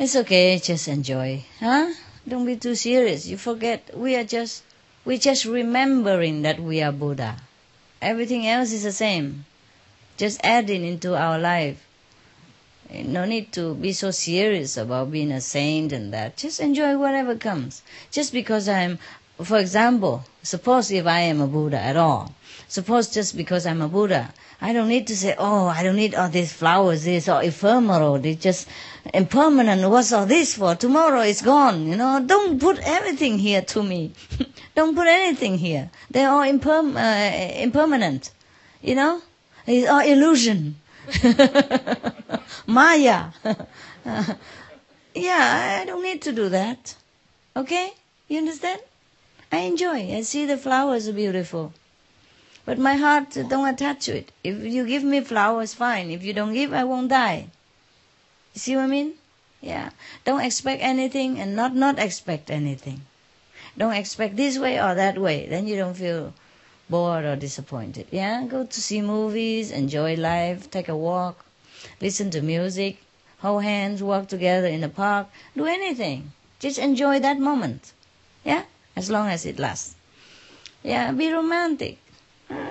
Speaker 1: It's okay, just enjoy. Huh? Don't be too serious. You forget we are just we're just remembering that we are Buddha. Everything else is the same. Just adding into our life. No need to be so serious about being a saint and that. Just enjoy whatever comes. Just because I'm for example, suppose if I am a Buddha at all, suppose just because I'm a Buddha, I don't need to say, oh, I don't need all these flowers, this or ephemeral, they just impermanent. What's all this for? Tomorrow it's gone. You know, don't put everything here to me. *laughs* don't put anything here. They're all imperm- uh, impermanent. You know, it's all illusion. *laughs* Maya. *laughs* yeah, I don't need to do that. Okay? You understand? I enjoy. I see the flowers are beautiful. But my heart don't attach to it. If you give me flowers, fine. If you don't give, I won't die. You see what I mean? Yeah. Don't expect anything and not not expect anything. Don't expect this way or that way. Then you don't feel bored or disappointed. Yeah. Go to see movies, enjoy life, take a walk, listen to music, hold hands, walk together in the park. Do anything. Just enjoy that moment. Yeah. As long as it lasts. Yeah. Be romantic.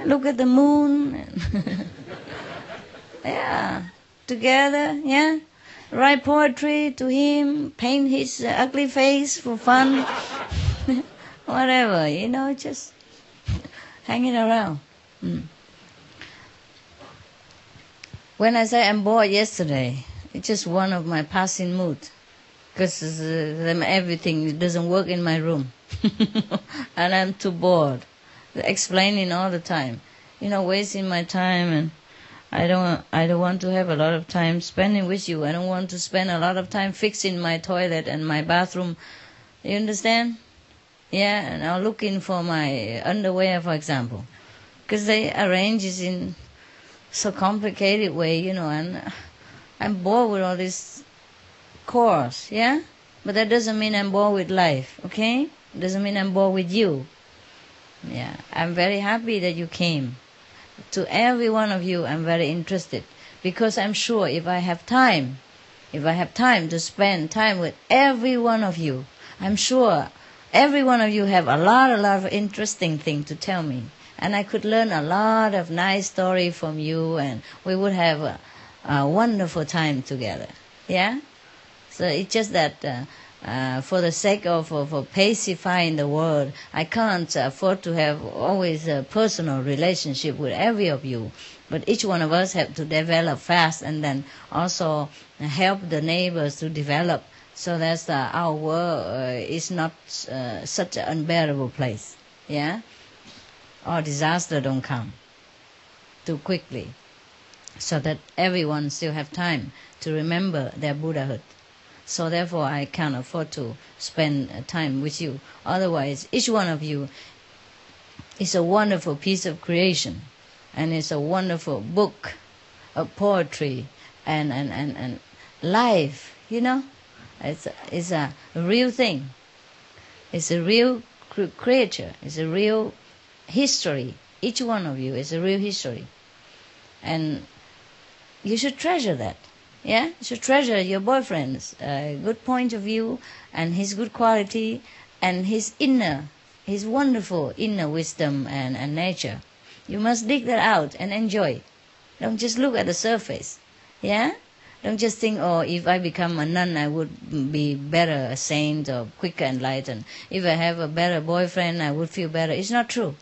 Speaker 1: Look at the moon. *laughs* yeah. Together. Yeah write poetry to him, paint his ugly face for fun, *laughs* whatever, you know, just hanging around. Mm. When I say I'm bored yesterday, it's just one of my passing mood, because uh, everything doesn't work in my room, *laughs* and I'm too bored, explaining all the time, you know, wasting my time and I don't I don't want to have a lot of time spending with you. I don't want to spend a lot of time fixing my toilet and my bathroom. You understand? Yeah, and I'm looking for my underwear, for example, because they arrange it in so complicated way, you know, and I'm bored with all this course, yeah. But that doesn't mean I'm bored with life, okay? Doesn't mean I'm bored with you. Yeah, I'm very happy that you came To every one of you, I'm very interested because I'm sure if I have time, if I have time to spend time with every one of you, I'm sure every one of you have a lot, a lot of interesting thing to tell me. And I could learn a lot of nice story from you and we would have a, a wonderful time together. Yeah? So it's just that uh, uh, for the sake of, of, of pacifying the world, I can't afford to have always a personal relationship with every of you. But each one of us have to develop fast and then also help the neighbors to develop so that uh, our world uh, is not uh, such an unbearable place. Yeah? Or disaster don't come too quickly so that everyone still have time to remember their Buddhahood. So therefore, I can't afford to spend uh, time with you. Otherwise, each one of you is a wonderful piece of creation, and it's a wonderful book of poetry and and and, and life. You know, it's a, it's a real thing. It's a real creature. It's a real history. Each one of you is a real history, and you should treasure that. Yeah, you should treasure your boyfriend's uh, good point of view and his good quality and his inner, his wonderful inner wisdom and, and nature. You must dig that out and enjoy. Don't just look at the surface. Yeah? Don't just think, oh, if I become a nun, I would be better, a saint, or quicker enlightened. If I have a better boyfriend, I would feel better. It's not true.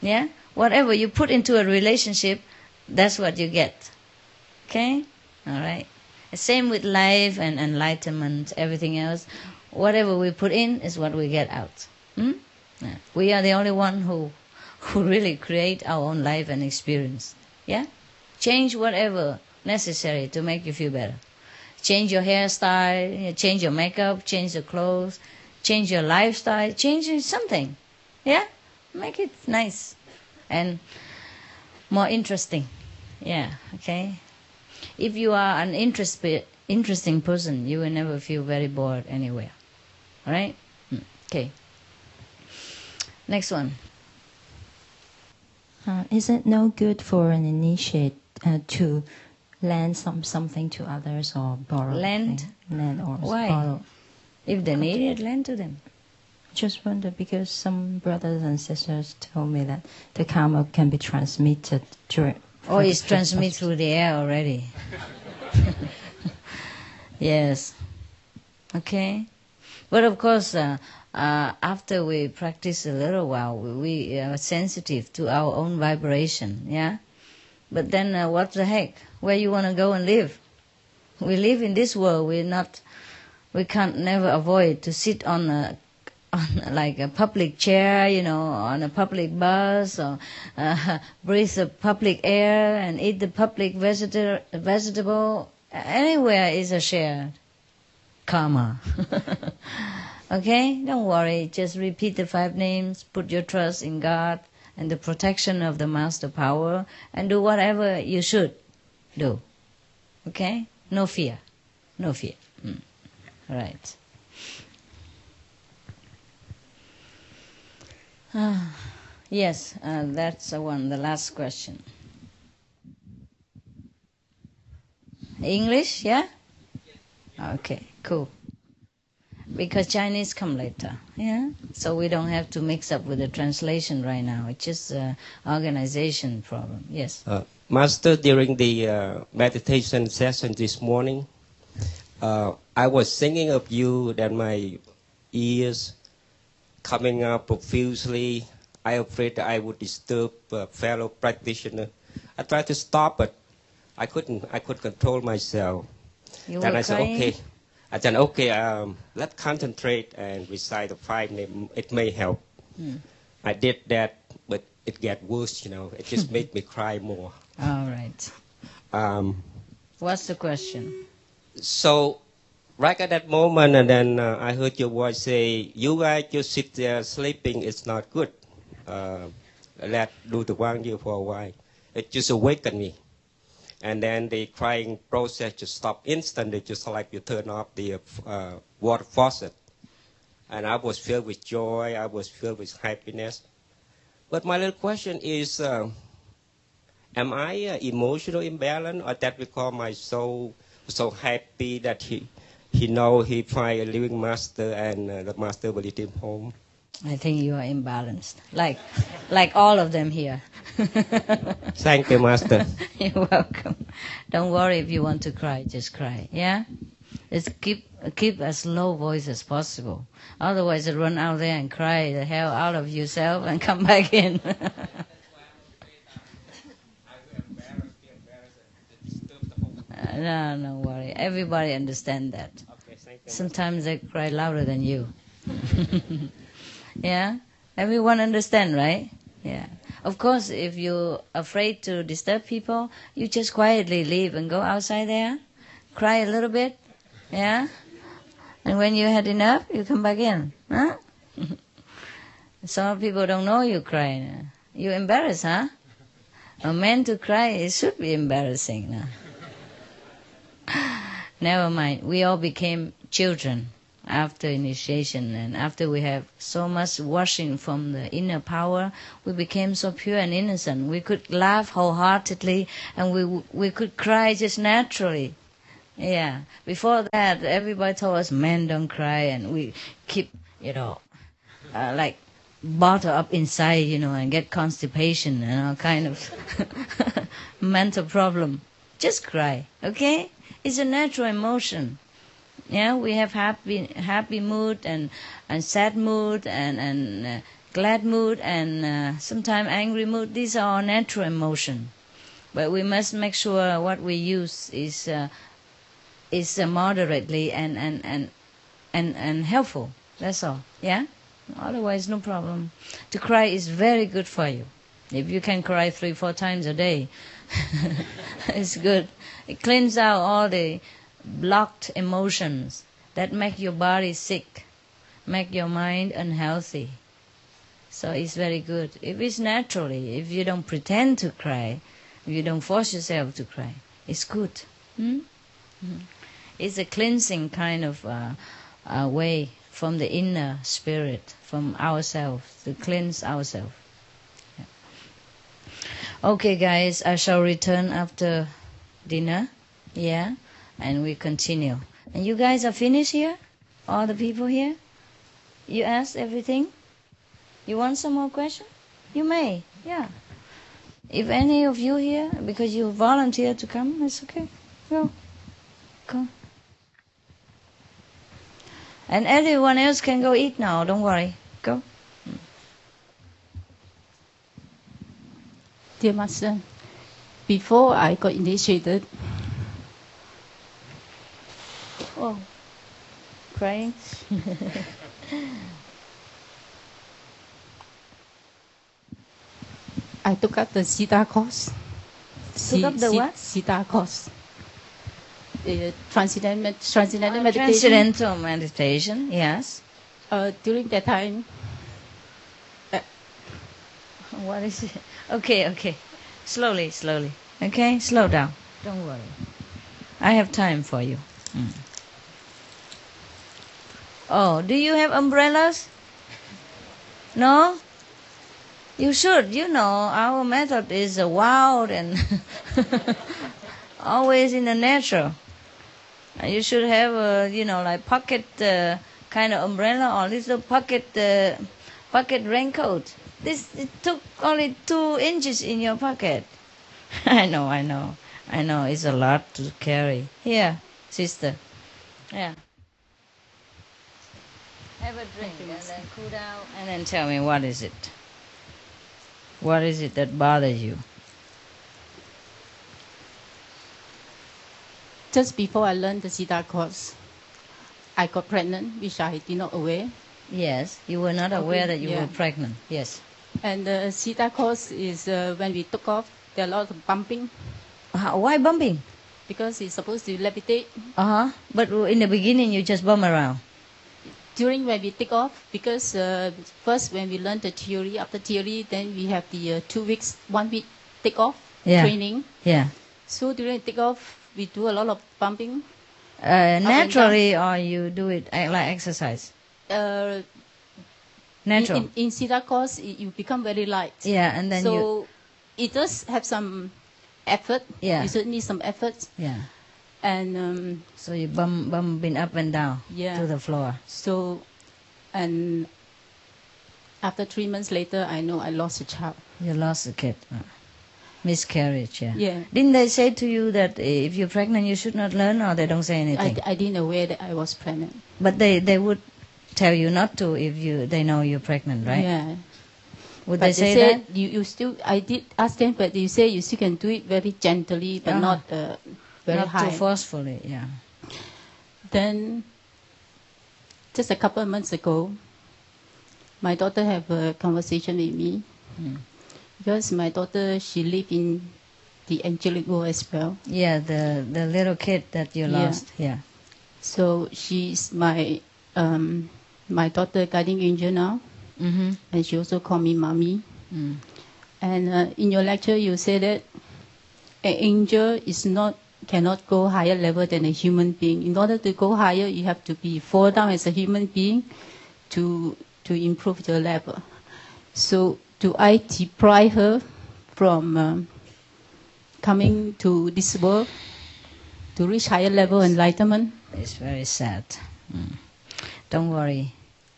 Speaker 1: Yeah? Whatever you put into a relationship, that's what you get. Okay? All right. Same with life and enlightenment, everything else. Whatever we put in is what we get out. Hmm? Yeah. We are the only one who, who really create our own life and experience. Yeah. Change whatever necessary to make you feel better. Change your hairstyle, change your makeup, change the clothes, change your lifestyle, change something. Yeah. Make it nice and more interesting. Yeah. Okay if you are an interest, interesting person, you will never feel very bored anywhere. All right? Okay. Next one.
Speaker 20: Uh, is it no good for an initiate uh, to lend some something to others or borrow?
Speaker 1: Lend?
Speaker 20: Lend or
Speaker 1: Why?
Speaker 20: borrow.
Speaker 1: If they need it, lend to them.
Speaker 20: Just wonder because some brothers and sisters told me that the karma can be transmitted during
Speaker 1: Oh, it's transmitted through the air already. *laughs* yes. Okay. But of course, uh, uh, after we practice a little while, we are sensitive to our own vibration. Yeah. But then, uh, what the heck? Where you want to go and live? We live in this world. We're not. We can't never avoid to sit on a on like a public chair, you know, on a public bus, or uh, *laughs* breathe the public air and eat the public vegetable. vegetable. Anywhere is a shared karma. *laughs* okay, don't worry. Just repeat the five names. Put your trust in God and the protection of the Master Power, and do whatever you should do. Okay, no fear, no fear. Mm. Right. Ah, yes, uh, that's the one, the last question. English, yeah? Okay, cool. Because Chinese come later, yeah? So we don't have to mix up with the translation right now. It's just an organization problem, yes.
Speaker 16: Uh, Master, during the uh, meditation session this morning, uh, I was thinking of you that my ears coming up profusely. I afraid that I would disturb a fellow practitioner. I tried to stop, but I couldn't. I could control myself.
Speaker 1: You
Speaker 16: then I said,
Speaker 1: crying?
Speaker 16: okay. I said, okay. Um, let's concentrate and recite the five names. It may help.
Speaker 1: Hmm.
Speaker 16: I did that, but it got worse. You know, it just *laughs* made me cry more.
Speaker 1: All right.
Speaker 16: Um,
Speaker 1: What's the question?
Speaker 16: so right at that moment, and then uh, I heard your voice say, "You guys just sit there sleeping. It's not good. Uh, let do the Wang Yu for a while." It just awakened me, and then the crying process just stopped instantly, just like you turn off the uh, water faucet. And I was filled with joy. I was filled with happiness. But my little question is, uh, am I uh, emotional imbalance or that because my soul so happy that he he know he find a living master and uh, the master will lead him home?
Speaker 1: I think you are imbalanced, like like all of them here. *laughs*
Speaker 16: Thank you, master. *laughs*
Speaker 1: You're welcome. Don't worry if you want to cry, just cry. Yeah, just keep keep as low voice as possible. Otherwise, run out there and cry the hell out of yourself and come *laughs* back in. No, no worry. Everybody understand that. Sometimes I cry louder than you. *laughs* yeah, everyone understand, right? Yeah. Of course, if you're afraid to disturb people, you just quietly leave and go outside there, cry a little bit, yeah. And when you had enough, you come back in, huh? *laughs* Some people don't know you crying. You embarrassed, huh? A man to cry, it should be embarrassing. No? *laughs* Never mind. We all became children after initiation and after we have so much washing from the inner power, we became so pure and innocent. We could laugh wholeheartedly and we, we could cry just naturally. Yeah. Before that, everybody told us men don't cry and we keep, you know, uh, like bottle up inside, you know, and get constipation and all kind of *laughs* mental problem. Just cry, okay? It's a natural emotion. Yeah, we have happy happy mood and and sad mood and and uh, glad mood and uh, sometimes angry mood. These are our natural emotion, but we must make sure what we use is uh, is uh, moderately and and and and and helpful. That's all. Yeah. Otherwise, no problem. To cry is very good for you. If you can cry three, four times a day, *laughs* it's good. It cleans out all the blocked emotions that make your body sick, make your mind unhealthy. So it's very good. If it's naturally, if you don't pretend to cry, if you don't force yourself to cry, it's good. Hmm? Hmm. It's a cleansing kind of uh, uh, way from the inner spirit, from ourselves, to cleanse ourselves. Yeah. Okay, guys, I shall return after dinner. Yeah, and we continue. And you guys are finished here? All the people here? You asked everything? You want some more questions? You may, yeah. If any of you here, because you volunteered to come, it's okay. Go. Go. And everyone else can go eat now, don't worry. Go.
Speaker 23: Dear Master, before I got initiated,
Speaker 1: Oh, crying. *laughs*
Speaker 23: I took up the Siddha course.
Speaker 1: Took up the what?
Speaker 23: Siddha course. The transcendental, transcendental
Speaker 1: Oh,
Speaker 23: meditation.
Speaker 1: Transcendental meditation, yes.
Speaker 23: Uh, during that time,
Speaker 1: What is it? *laughs* Okay, okay. Slowly, slowly. Okay, slow down. Don't worry. I have time for you. Mm. Oh, do you have umbrellas? No? You should. You know, our method is wild and *laughs* always in the natural. Uh, You should have a, you know, like pocket uh, kind of umbrella or little pocket uh, pocket raincoat. This it took only two inches in your pocket. *laughs* I know, I know, I know. It's a lot to carry. Here, sister. Yeah. Have a drink and then cool down and then tell me what is it. What is it that bothers you?
Speaker 23: just before I learned the Siddha course, I got pregnant, which I did not aware.
Speaker 1: Yes, you were not aware that you
Speaker 23: yeah.
Speaker 1: were pregnant. Yes.
Speaker 23: And the Siddha course is uh, when we took off, there are a lot of bumping.
Speaker 1: Uh, why bumping?
Speaker 23: Because it's supposed to levitate.
Speaker 1: Uh huh. But in the beginning, you just bump around.
Speaker 23: During when we take off, because uh, first when we learn the theory, after theory, then we have the uh, two weeks, one week take off
Speaker 1: Yeah.
Speaker 23: training.
Speaker 1: Yeah.
Speaker 23: So during take off, we do a lot of bumping.
Speaker 1: Uh, naturally, or you do it uh, like exercise. Natural.
Speaker 23: In, in, in Siddha course, you become very light.
Speaker 1: Yeah, and then
Speaker 23: so
Speaker 1: you-
Speaker 23: it does have some effort.
Speaker 1: Yeah.
Speaker 23: You certainly need some effort.
Speaker 1: Yeah.
Speaker 23: And um,
Speaker 1: So you bump bumping up and down
Speaker 23: Yeah.
Speaker 1: to the floor.
Speaker 23: so, and after three months later, I know I lost a child.
Speaker 1: You lost the kid. Uh, Miscarriage, yeah.
Speaker 23: Yeah.
Speaker 1: Didn't they say to you that uh, if you're pregnant you should not learn or they don't say anything?
Speaker 23: I? I didn't aware that I was pregnant.
Speaker 1: But they, they would tell you not to if you they know you're pregnant, right?
Speaker 23: Yeah.
Speaker 1: Would
Speaker 23: but
Speaker 1: they say
Speaker 23: said
Speaker 1: that?
Speaker 23: You, you still, I did ask them, but you say you still can do it very gently, but not uh, very
Speaker 1: not
Speaker 23: high.
Speaker 1: too forcefully, yeah.
Speaker 23: Then, just a couple of months ago, my daughter have a conversation with me
Speaker 1: Hmm.
Speaker 23: because my daughter she live in the angelic world as well.
Speaker 1: Yeah, the the little kid that you
Speaker 23: Yeah.
Speaker 1: lost. Yeah.
Speaker 23: So she's my um, my daughter guiding angel now,
Speaker 1: Mm-hmm.
Speaker 23: and she also call me mommy.
Speaker 1: Mm.
Speaker 23: And uh, in your lecture, you said that an angel is not cannot go higher level than a human being. In order to go higher, you have to be fall down as a human being to to improve your level. So, do I deprive her from um, coming to this world to reach higher level enlightenment?
Speaker 1: It's very sad. Mm. Don't worry.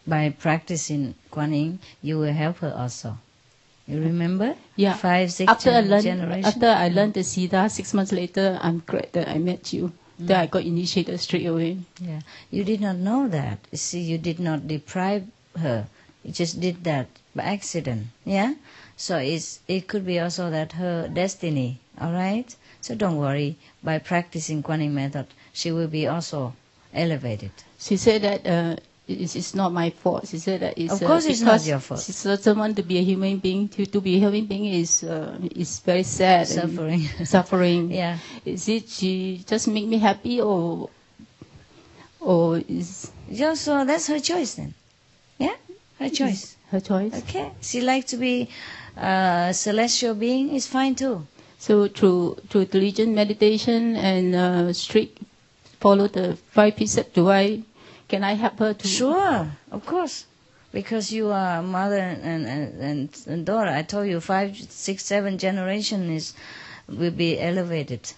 Speaker 1: By practicing Quan Yin, you will help her also. You remember?
Speaker 23: Yeah.
Speaker 1: Five, six
Speaker 23: after I learned,
Speaker 1: generation.
Speaker 23: after I learned the Siddha, six months later, I'm glad that I met you. That I got initiated straight away.
Speaker 1: Yeah. You did not know that. You see, you did not deprive her. You just did that by accident. Yeah? So it's, it could be also that her destiny. All right? So don't worry. By practicing Quan Yin method, she will be also elevated.
Speaker 23: She said that uh, it's, it's not my fault. She said that it's
Speaker 1: Of course
Speaker 23: uh,
Speaker 1: it's not your fault.
Speaker 23: She doesn't want to be a human being. To, to be a human being is uh, is very sad. and
Speaker 1: Suffering. *laughs* *laughs*
Speaker 23: suffering.
Speaker 1: Yeah.
Speaker 23: Is it she just make me happy or or is
Speaker 1: Just so that's her choice then. Yeah? Her choice.
Speaker 23: her choice?
Speaker 1: Okay. She like to be a celestial being, it's fine too.
Speaker 23: So through through diligent meditation and uh, strict follow the five precepts, do I can I help her to?
Speaker 1: Sure, of course. Because you are mother and, and, and, and daughter. I told you five, six, seven generation is will be elevated.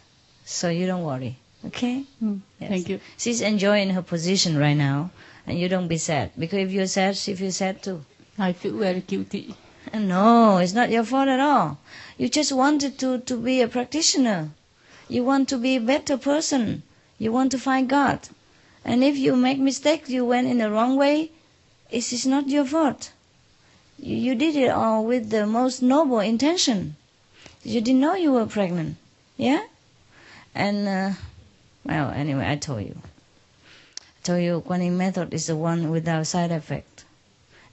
Speaker 1: So you don't worry. Okay?
Speaker 23: Mm,
Speaker 1: Yes.
Speaker 23: Thank you.
Speaker 1: She's enjoying her position right now and you don't be sad. Because if you're sad, she feels sad too.
Speaker 23: I feel very guilty.
Speaker 1: No, it's not your fault at all. You just wanted to, to be a practitioner. You want to be a better person. You want to find God. And if you make mistake, you went in the wrong way, it is not your fault. You, you did it all with the most noble intention. You didn't know you were pregnant. Yeah? And, uh, well, anyway, I told you. I told you Quan Yin method is the one without side effect.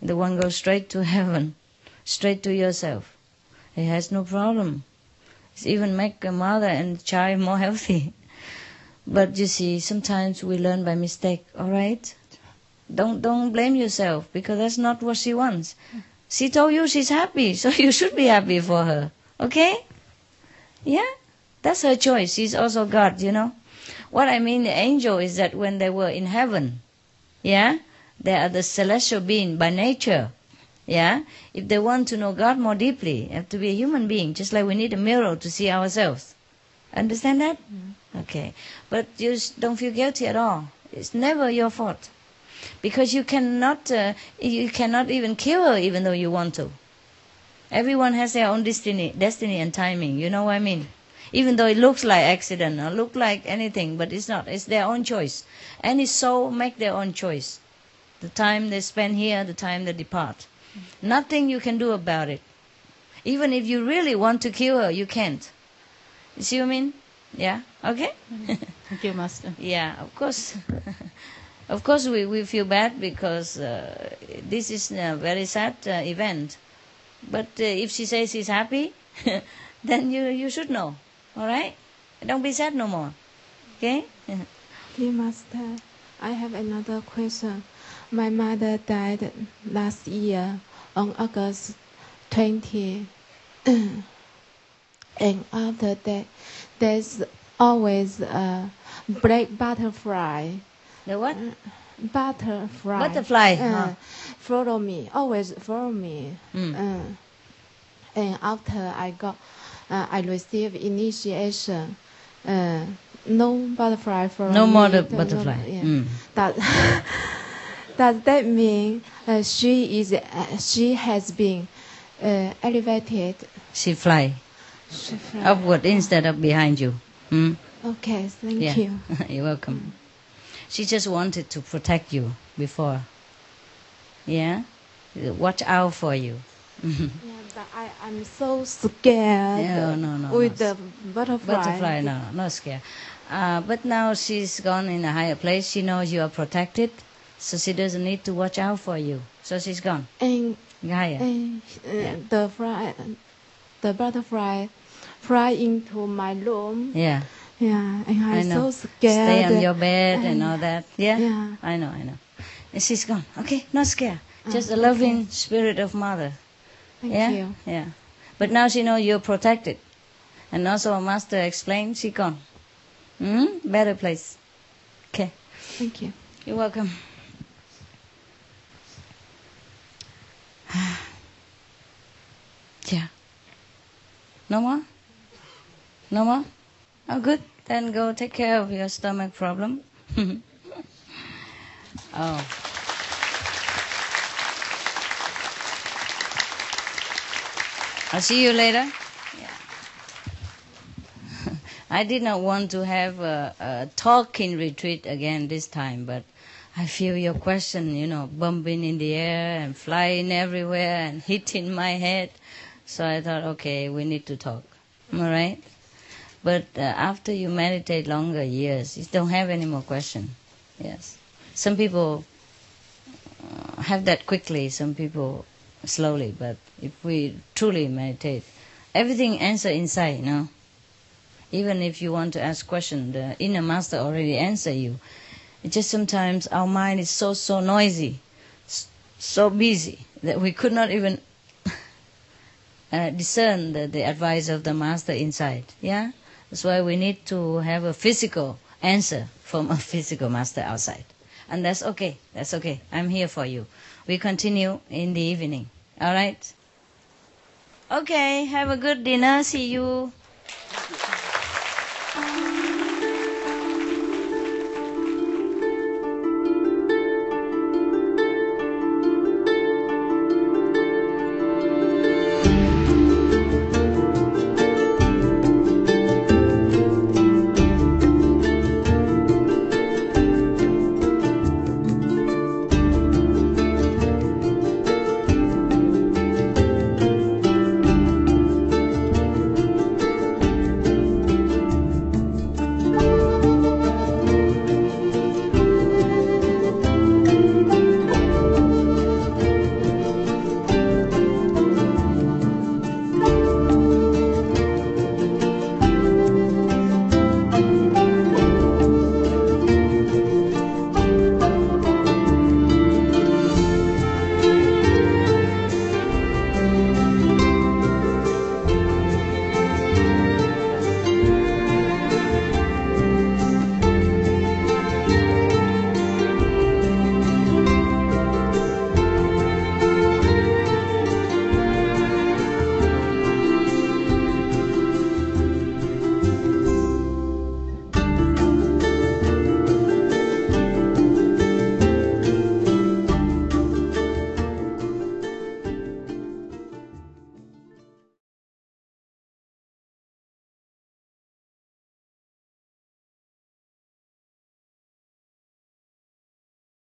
Speaker 1: The one goes straight to heaven, straight to yourself. It has no problem. It's even make a mother and child more *laughs* healthy. But you see, sometimes we learn by mistake, alright? Don't don't blame yourself because that's not what she wants. She told you she's happy, *laughs* so you should be happy for her. Okay? Yeah? That's her choice. She's also God, you know. What I mean, the angel is that when they were in heaven, yeah, they are the celestial being by nature. Yeah, if they want to know God more deeply, have to be a human being, just like we need a mirror to see ourselves. Understand that? Mm-hmm. Okay, but you don't feel guilty at all. It's never your fault, because you cannot, uh, you cannot even kill her, even though you want to. Everyone has their own destiny, destiny and timing. You know what I mean? Even though it looks like accident or look like anything, but it's not. It's their own choice. Any soul make their own choice. The time they spend here, the time they depart. Nothing you can do about it. Even if you really want to kill her, you can't. You see what I mean? Yeah. Okay.
Speaker 23: Thank you, Master. *laughs*
Speaker 1: Yeah, of course. *laughs* of course, we, we feel bad because uh, this is a very sad uh, event. But uh, if she says she's happy, *laughs* then you you should know. All right? Don't be sad no more. Okay?
Speaker 24: Dear Master, I have another question. My mother died last year on August 20. *clears throat* and after that, there's always a black butterfly.
Speaker 1: The what?
Speaker 24: Butterfly.
Speaker 1: Butterfly,
Speaker 24: Uh,
Speaker 1: huh.
Speaker 24: Follow me, always follow me.
Speaker 1: Mm.
Speaker 24: Uh, and after I got uh, I receive initiation. Uh, no butterfly for
Speaker 1: No
Speaker 24: me,
Speaker 1: more butterfly.
Speaker 24: yeah.
Speaker 1: Mm.
Speaker 24: That *laughs* does that mean uh, she is uh, she has been uh, elevated?
Speaker 1: She fly Upward instead of behind you. Hmm?
Speaker 24: Okay, thank
Speaker 1: yeah.
Speaker 24: you. *laughs*
Speaker 1: You're welcome. She just wanted to protect you before. Yeah? Watch out for you. *laughs*
Speaker 24: Yeah, but I I'm so scared.
Speaker 1: No, no, no,
Speaker 24: With
Speaker 1: no.
Speaker 24: the butterfly.
Speaker 1: Butterfly, no, not scared. Uh, but now she's gone in a higher place. She knows you are protected, so she doesn't need to watch out for you. So she's gone.
Speaker 24: And,
Speaker 1: Higher.
Speaker 24: and uh,
Speaker 1: Yeah.
Speaker 24: the fly, the butterfly, fly into my room.
Speaker 1: Yeah.
Speaker 24: Yeah, and I'm
Speaker 1: I know.
Speaker 24: so scared.
Speaker 1: Stay on your bed and all that. Yeah?
Speaker 24: Yeah.
Speaker 1: I know, I know. And she's gone. Okay, not scared. Just
Speaker 24: Ah,
Speaker 1: a loving spirit of mother.
Speaker 24: Thank
Speaker 1: yeah?
Speaker 24: you.
Speaker 1: Yeah. But now she knows you're protected. And also our master explained she gone. Hmm? Better place. Okay.
Speaker 24: Thank you.
Speaker 1: You're welcome. *sighs* yeah. No more? No more? Oh, good. Then go take care of your stomach problem. *laughs* oh. I'll see you later. *laughs* I did not want to have a, a talking retreat again this time, but I feel your question, you know, bumping in the air and flying everywhere and hitting my head. So I thought, okay, we need to talk. All right? But uh, after you meditate longer years, you don't have any more question. Yes. Some people uh, have that quickly, some people slowly, but if we truly meditate, everything answer inside, you know. Even if you want to ask question, the inner master already answer you. It's just sometimes our mind is so so noisy, so busy that we could not even uh, discern the, the advice of the master inside. Yeah, that's why we need to have a physical answer from a *laughs* physical master outside, and that's okay. That's okay. I'm here for you. We continue in the evening. All right. Okay. Have a good dinner. See you